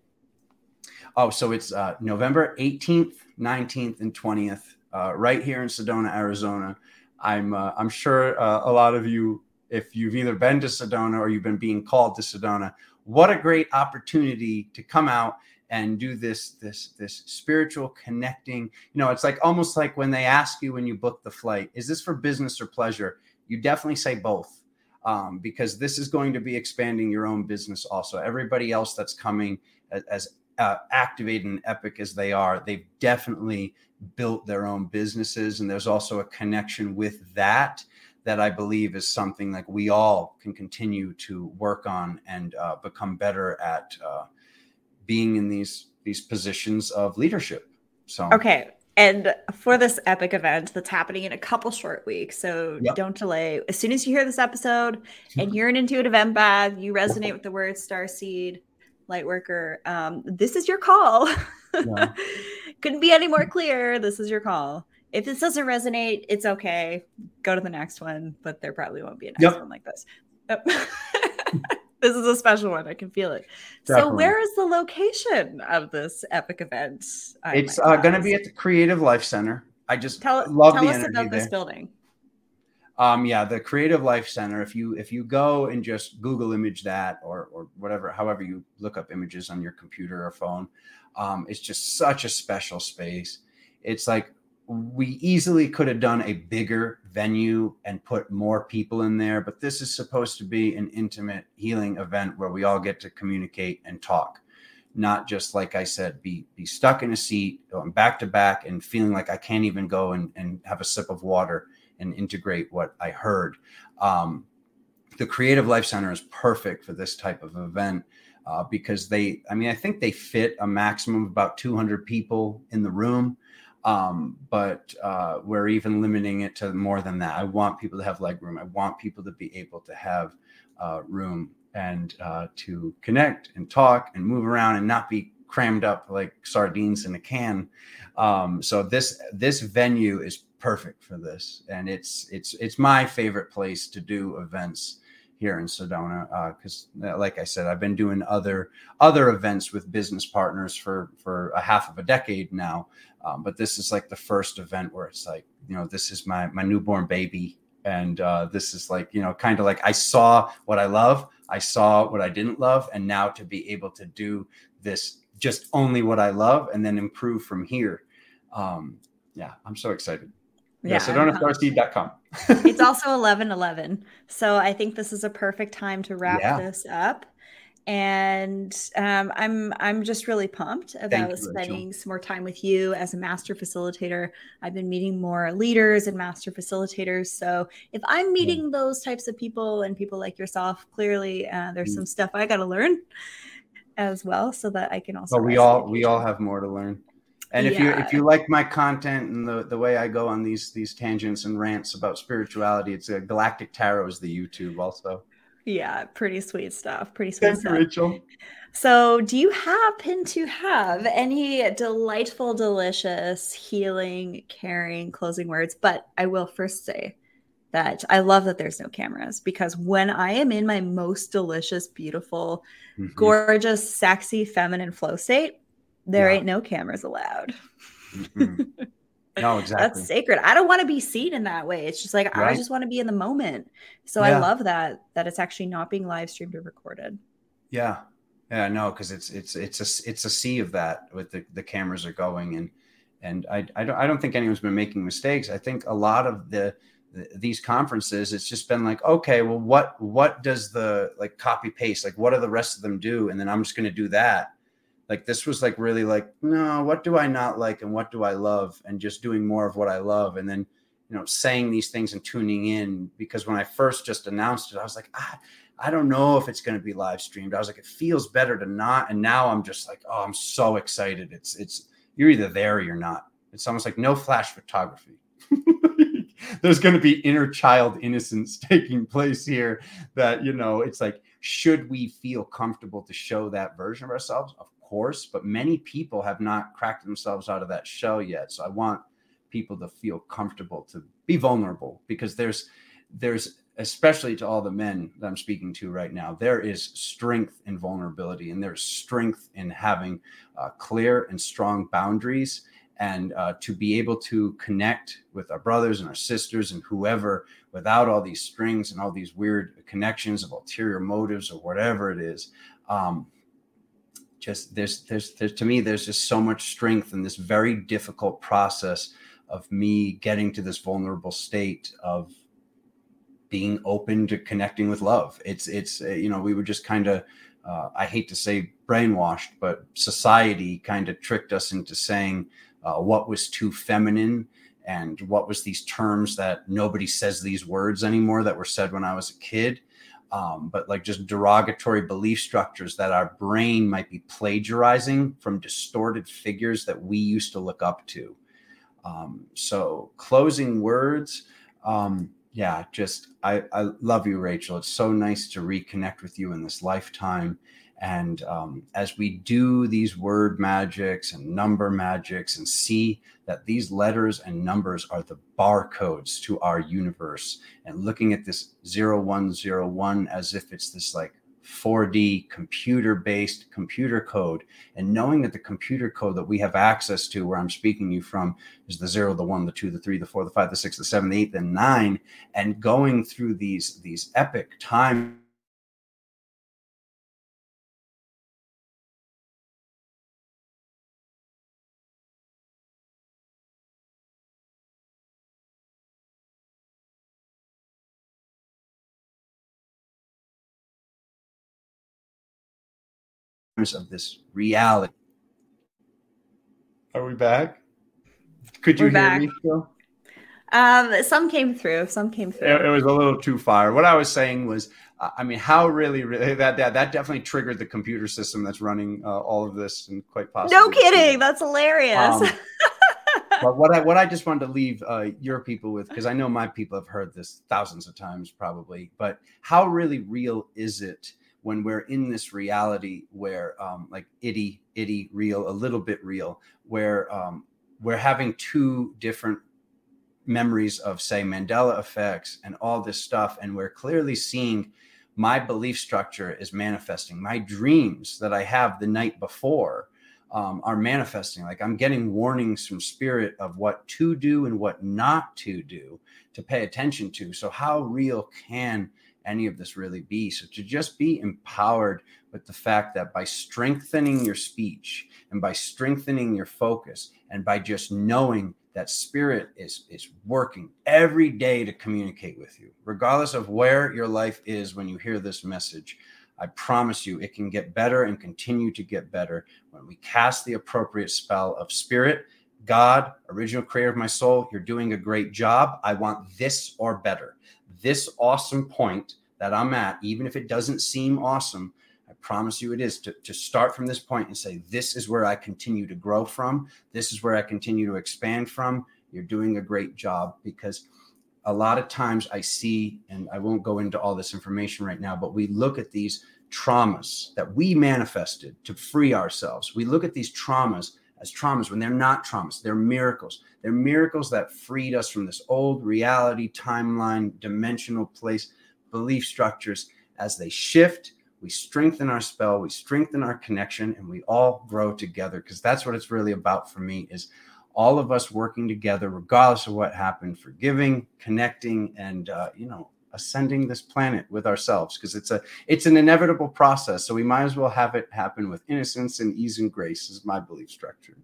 Speaker 2: Oh, so it's uh, November 18th, 19th, and 20th, uh, right here in Sedona, Arizona. I'm uh, I'm sure uh, a lot of you, if you've either been to Sedona or you've been being called to Sedona, what a great opportunity to come out and do this this this spiritual connecting. You know, it's like almost like when they ask you when you book the flight, is this for business or pleasure? you definitely say both um, because this is going to be expanding your own business also. Everybody else that's coming as, as uh, activated and epic as they are, they've definitely built their own businesses. And there's also a connection with that that I believe is something like we all can continue to work on and uh, become better at uh, being in these these positions of leadership. So
Speaker 1: okay, and for this epic event that's happening in a couple short weeks, so yep. don't delay. As soon as you hear this episode and you're an intuitive empath, you resonate with the word star seed, light worker, um, this is your call. Yeah. Couldn't be any more clear. This is your call. If this doesn't resonate, it's okay. Go to the next one, but there probably won't be a next yep. one like this. Yep. this is a special one. I can feel it. Definitely. So, where is the location of this epic event?
Speaker 2: it's uh, going to be at the Creative Life Center. I just tell, love tell the us about
Speaker 1: there. this building.
Speaker 2: Um, yeah, the Creative Life Center. If you if you go and just Google image that or or whatever, however you look up images on your computer or phone, um, it's just such a special space. It's like we easily could have done a bigger venue and put more people in there, but this is supposed to be an intimate healing event where we all get to communicate and talk, not just like I said, be be stuck in a seat, going back to back and feeling like I can't even go and, and have a sip of water and integrate what I heard. Um, the Creative Life Center is perfect for this type of event. Uh, because they, I mean, I think they fit a maximum of about 200 people in the room um, but uh, we're even limiting it to more than that. I want people to have leg room. I want people to be able to have uh, room and uh, to connect and talk and move around and not be crammed up like sardines in a can. Um, so this this venue is perfect for this, and it's it's it's my favorite place to do events here in Sedona because, uh, like I said, I've been doing other other events with business partners for for a half of a decade now. Um, but this is like the first event where it's like, you know, this is my my newborn baby, and uh, this is like, you know, kind of like I saw what I love, I saw what I didn't love, and now to be able to do this just only what I love, and then improve from here. Um, yeah, I'm so excited. Yeah, SedonaStarseed.com.
Speaker 1: it's also 11 11. So I think this is a perfect time to wrap yeah. this up and um, I'm I'm just really pumped about you, spending Rachel. some more time with you as a master facilitator. I've been meeting more leaders and master facilitators. So if I'm meeting those types of people and people like yourself, clearly uh, there's mm. some stuff I got to learn as well, so that I can also.
Speaker 2: But we all we all have more to learn. And if yeah. you if you like my content and the, the way I go on these these tangents and rants about spirituality, it's a Galactic Tarot is the YouTube also.
Speaker 1: Yeah, pretty sweet stuff. Pretty sweet
Speaker 2: Thank
Speaker 1: stuff.
Speaker 2: You, Rachel.
Speaker 1: So, do you happen to have any delightful, delicious, healing, caring closing words? But I will first say that I love that there's no cameras because when I am in my most delicious, beautiful, mm-hmm. gorgeous, sexy, feminine flow state, there yeah. ain't no cameras allowed.
Speaker 2: No, exactly.
Speaker 1: That's sacred. I don't want to be seen in that way. It's just like right. I just want to be in the moment. So yeah. I love that that it's actually not being live streamed or recorded.
Speaker 2: Yeah. Yeah, no, because it's it's it's a it's a sea of that with the, the cameras are going and and I, I don't I don't think anyone's been making mistakes. I think a lot of the these conferences, it's just been like, okay, well, what what does the like copy paste? Like, what do the rest of them do? And then I'm just going to do that. Like this was like really like, no, what do I not like and what do I love? And just doing more of what I love. And then you know saying these things and tuning in because when i first just announced it i was like ah, i don't know if it's going to be live streamed i was like it feels better to not and now i'm just like oh i'm so excited it's it's you're either there or you're not it's almost like no flash photography there's going to be inner child innocence taking place here that you know it's like should we feel comfortable to show that version of ourselves of course but many people have not cracked themselves out of that shell yet so i want people to feel comfortable to be vulnerable because there's there's especially to all the men that I'm speaking to right now, there is strength in vulnerability and there's strength in having uh, clear and strong boundaries and uh, to be able to connect with our brothers and our sisters and whoever without all these strings and all these weird connections of ulterior motives or whatever it is. Um, just there's, there's, there's to me, there's just so much strength in this very difficult process of me getting to this vulnerable state of being open to connecting with love. It's it's uh, you know we were just kind of uh, I hate to say brainwashed, but society kind of tricked us into saying uh, what was too feminine and what was these terms that nobody says these words anymore that were said when I was a kid. Um, but like just derogatory belief structures that our brain might be plagiarizing from distorted figures that we used to look up to. Um, so closing words. Um, yeah, just I, I love you, Rachel. It's so nice to reconnect with you in this lifetime. And um, as we do these word magics and number magics and see that these letters and numbers are the barcodes to our universe, and looking at this 0101 as if it's this like 4D computer based computer code and knowing that the computer code that we have access to where I'm speaking you from is the zero, the one, the two, the three, the four, the five, the six, the seven, the eight, the nine, and going through these these epic time of this reality. Are we back? Could you We're hear back. me still?
Speaker 1: Um, some came through. Some came through.
Speaker 2: It, it, was a little too far. What I was saying was, uh, I mean, how really, really that that that definitely triggered the computer system that's running uh, all of this, and quite possibly.
Speaker 1: No kidding. That's hilarious. Um,
Speaker 2: but what I what I just wanted to leave uh, your people with, because I know my people have heard this thousands of times probably, but how really real is it? When we're in this reality where um, like itty itty real a little bit real where um, we're having two different memories of say mandela effects and all this stuff and we're clearly seeing my belief structure is manifesting. My dreams that i have the night before um, are manifesting. Like i'm getting warnings from spirit of what to do and what not to do to pay attention to. So how real can any of this really be. So to just be empowered with the fact that by strengthening your speech and by strengthening your focus and by just knowing that spirit is is working every day to communicate with you regardless of where your life is when you hear this message i promise you it can get better and continue to get better when we cast the appropriate spell of spirit. God original creator of my soul you're doing a great job. I want this or better this awesome point that I'm at, even if it doesn't seem awesome, I promise you it is to, to start from this point and say, this is where I continue to grow from. This is where I continue to expand from. You're doing a great job because a lot of times I see, and I won't go into all this information right now, but we look at these traumas that we manifested to free ourselves. We look at these traumas as traumas when they're not traumas, they're miracles. They're miracles that freed us from this old reality, timeline, dimensional place belief structures. As they shift, we strengthen our spell, we strengthen our connection, and we all grow together because that's what it's really about for me is all of us working together, regardless of what happened, forgiving, connecting, and uh, you know, ascending this planet with ourselves because it's a it's an inevitable process. So we might as well have it happen with innocence and ease and grace is my belief structure.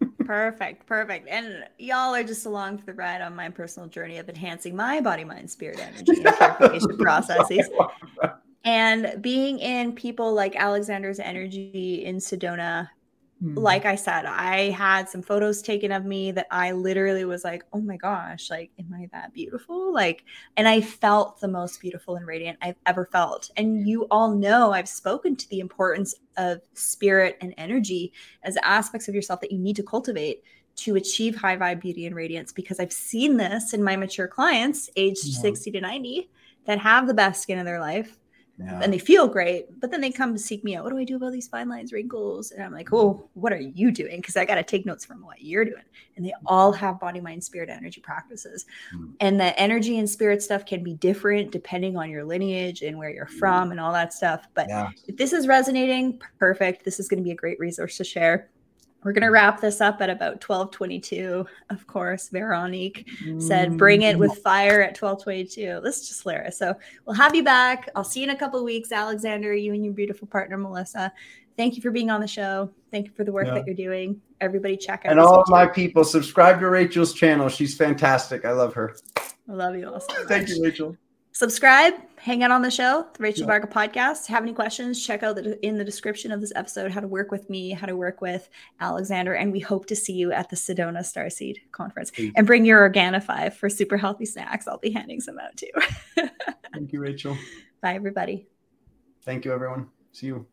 Speaker 1: Perfect, perfect. And y'all are just along for the ride on my personal journey of enhancing my body, mind, spirit, energy, and purification processes. And being in people like Alexander's energy in Sedona Mm-hmm. Like I said, I had some photos taken of me that I literally was like, oh my gosh, like, am I that beautiful? Like, and I felt the most beautiful and radiant I've ever felt. And you all know I've spoken to the importance of spirit and energy as aspects of yourself that you need to cultivate to achieve high vibe beauty and radiance because I've seen this in my mature clients aged yeah. 60 to 90 that have the best skin of their life yeah. and they feel great, but then they come to seek me out. What do I do about these fine lines, wrinkles? And I'm like, oh, what are you doing? Because I got to take notes from what you're doing. And they all have body, mind, spirit, energy practices. Mm. And the energy and spirit stuff can be different depending on your lineage and where you're mm. from and all that stuff. But yeah. if this is resonating, perfect. This is going to be a great resource to share. We're going to wrap this up at about 1222. Of course, Veronique said, mm-hmm. bring it with fire at 1222. This is just hilarious. So we'll have you back. I'll see you in a couple weeks. Alexander, you and your beautiful partner, Melissa. Thank you for being on the show. Thank you for the work yeah. that you're doing. Everybody check out.
Speaker 2: And all of my people, subscribe to Rachel's channel. She's fantastic. I love her.
Speaker 1: I love you also.
Speaker 2: Thank you, Rachel
Speaker 1: subscribe, hang out on the show, the Rachel yeah. Varga podcast. Have any questions? Check out the, in the description of this episode how to work with me, how to work with Alexander, and we hope to see you at the Sedona Starseed conference. And bring your Organifi for super healthy snacks. I'll be handing some out too.
Speaker 2: Thank you, Rachel.
Speaker 1: Bye, everybody.
Speaker 2: Thank you, everyone. See you.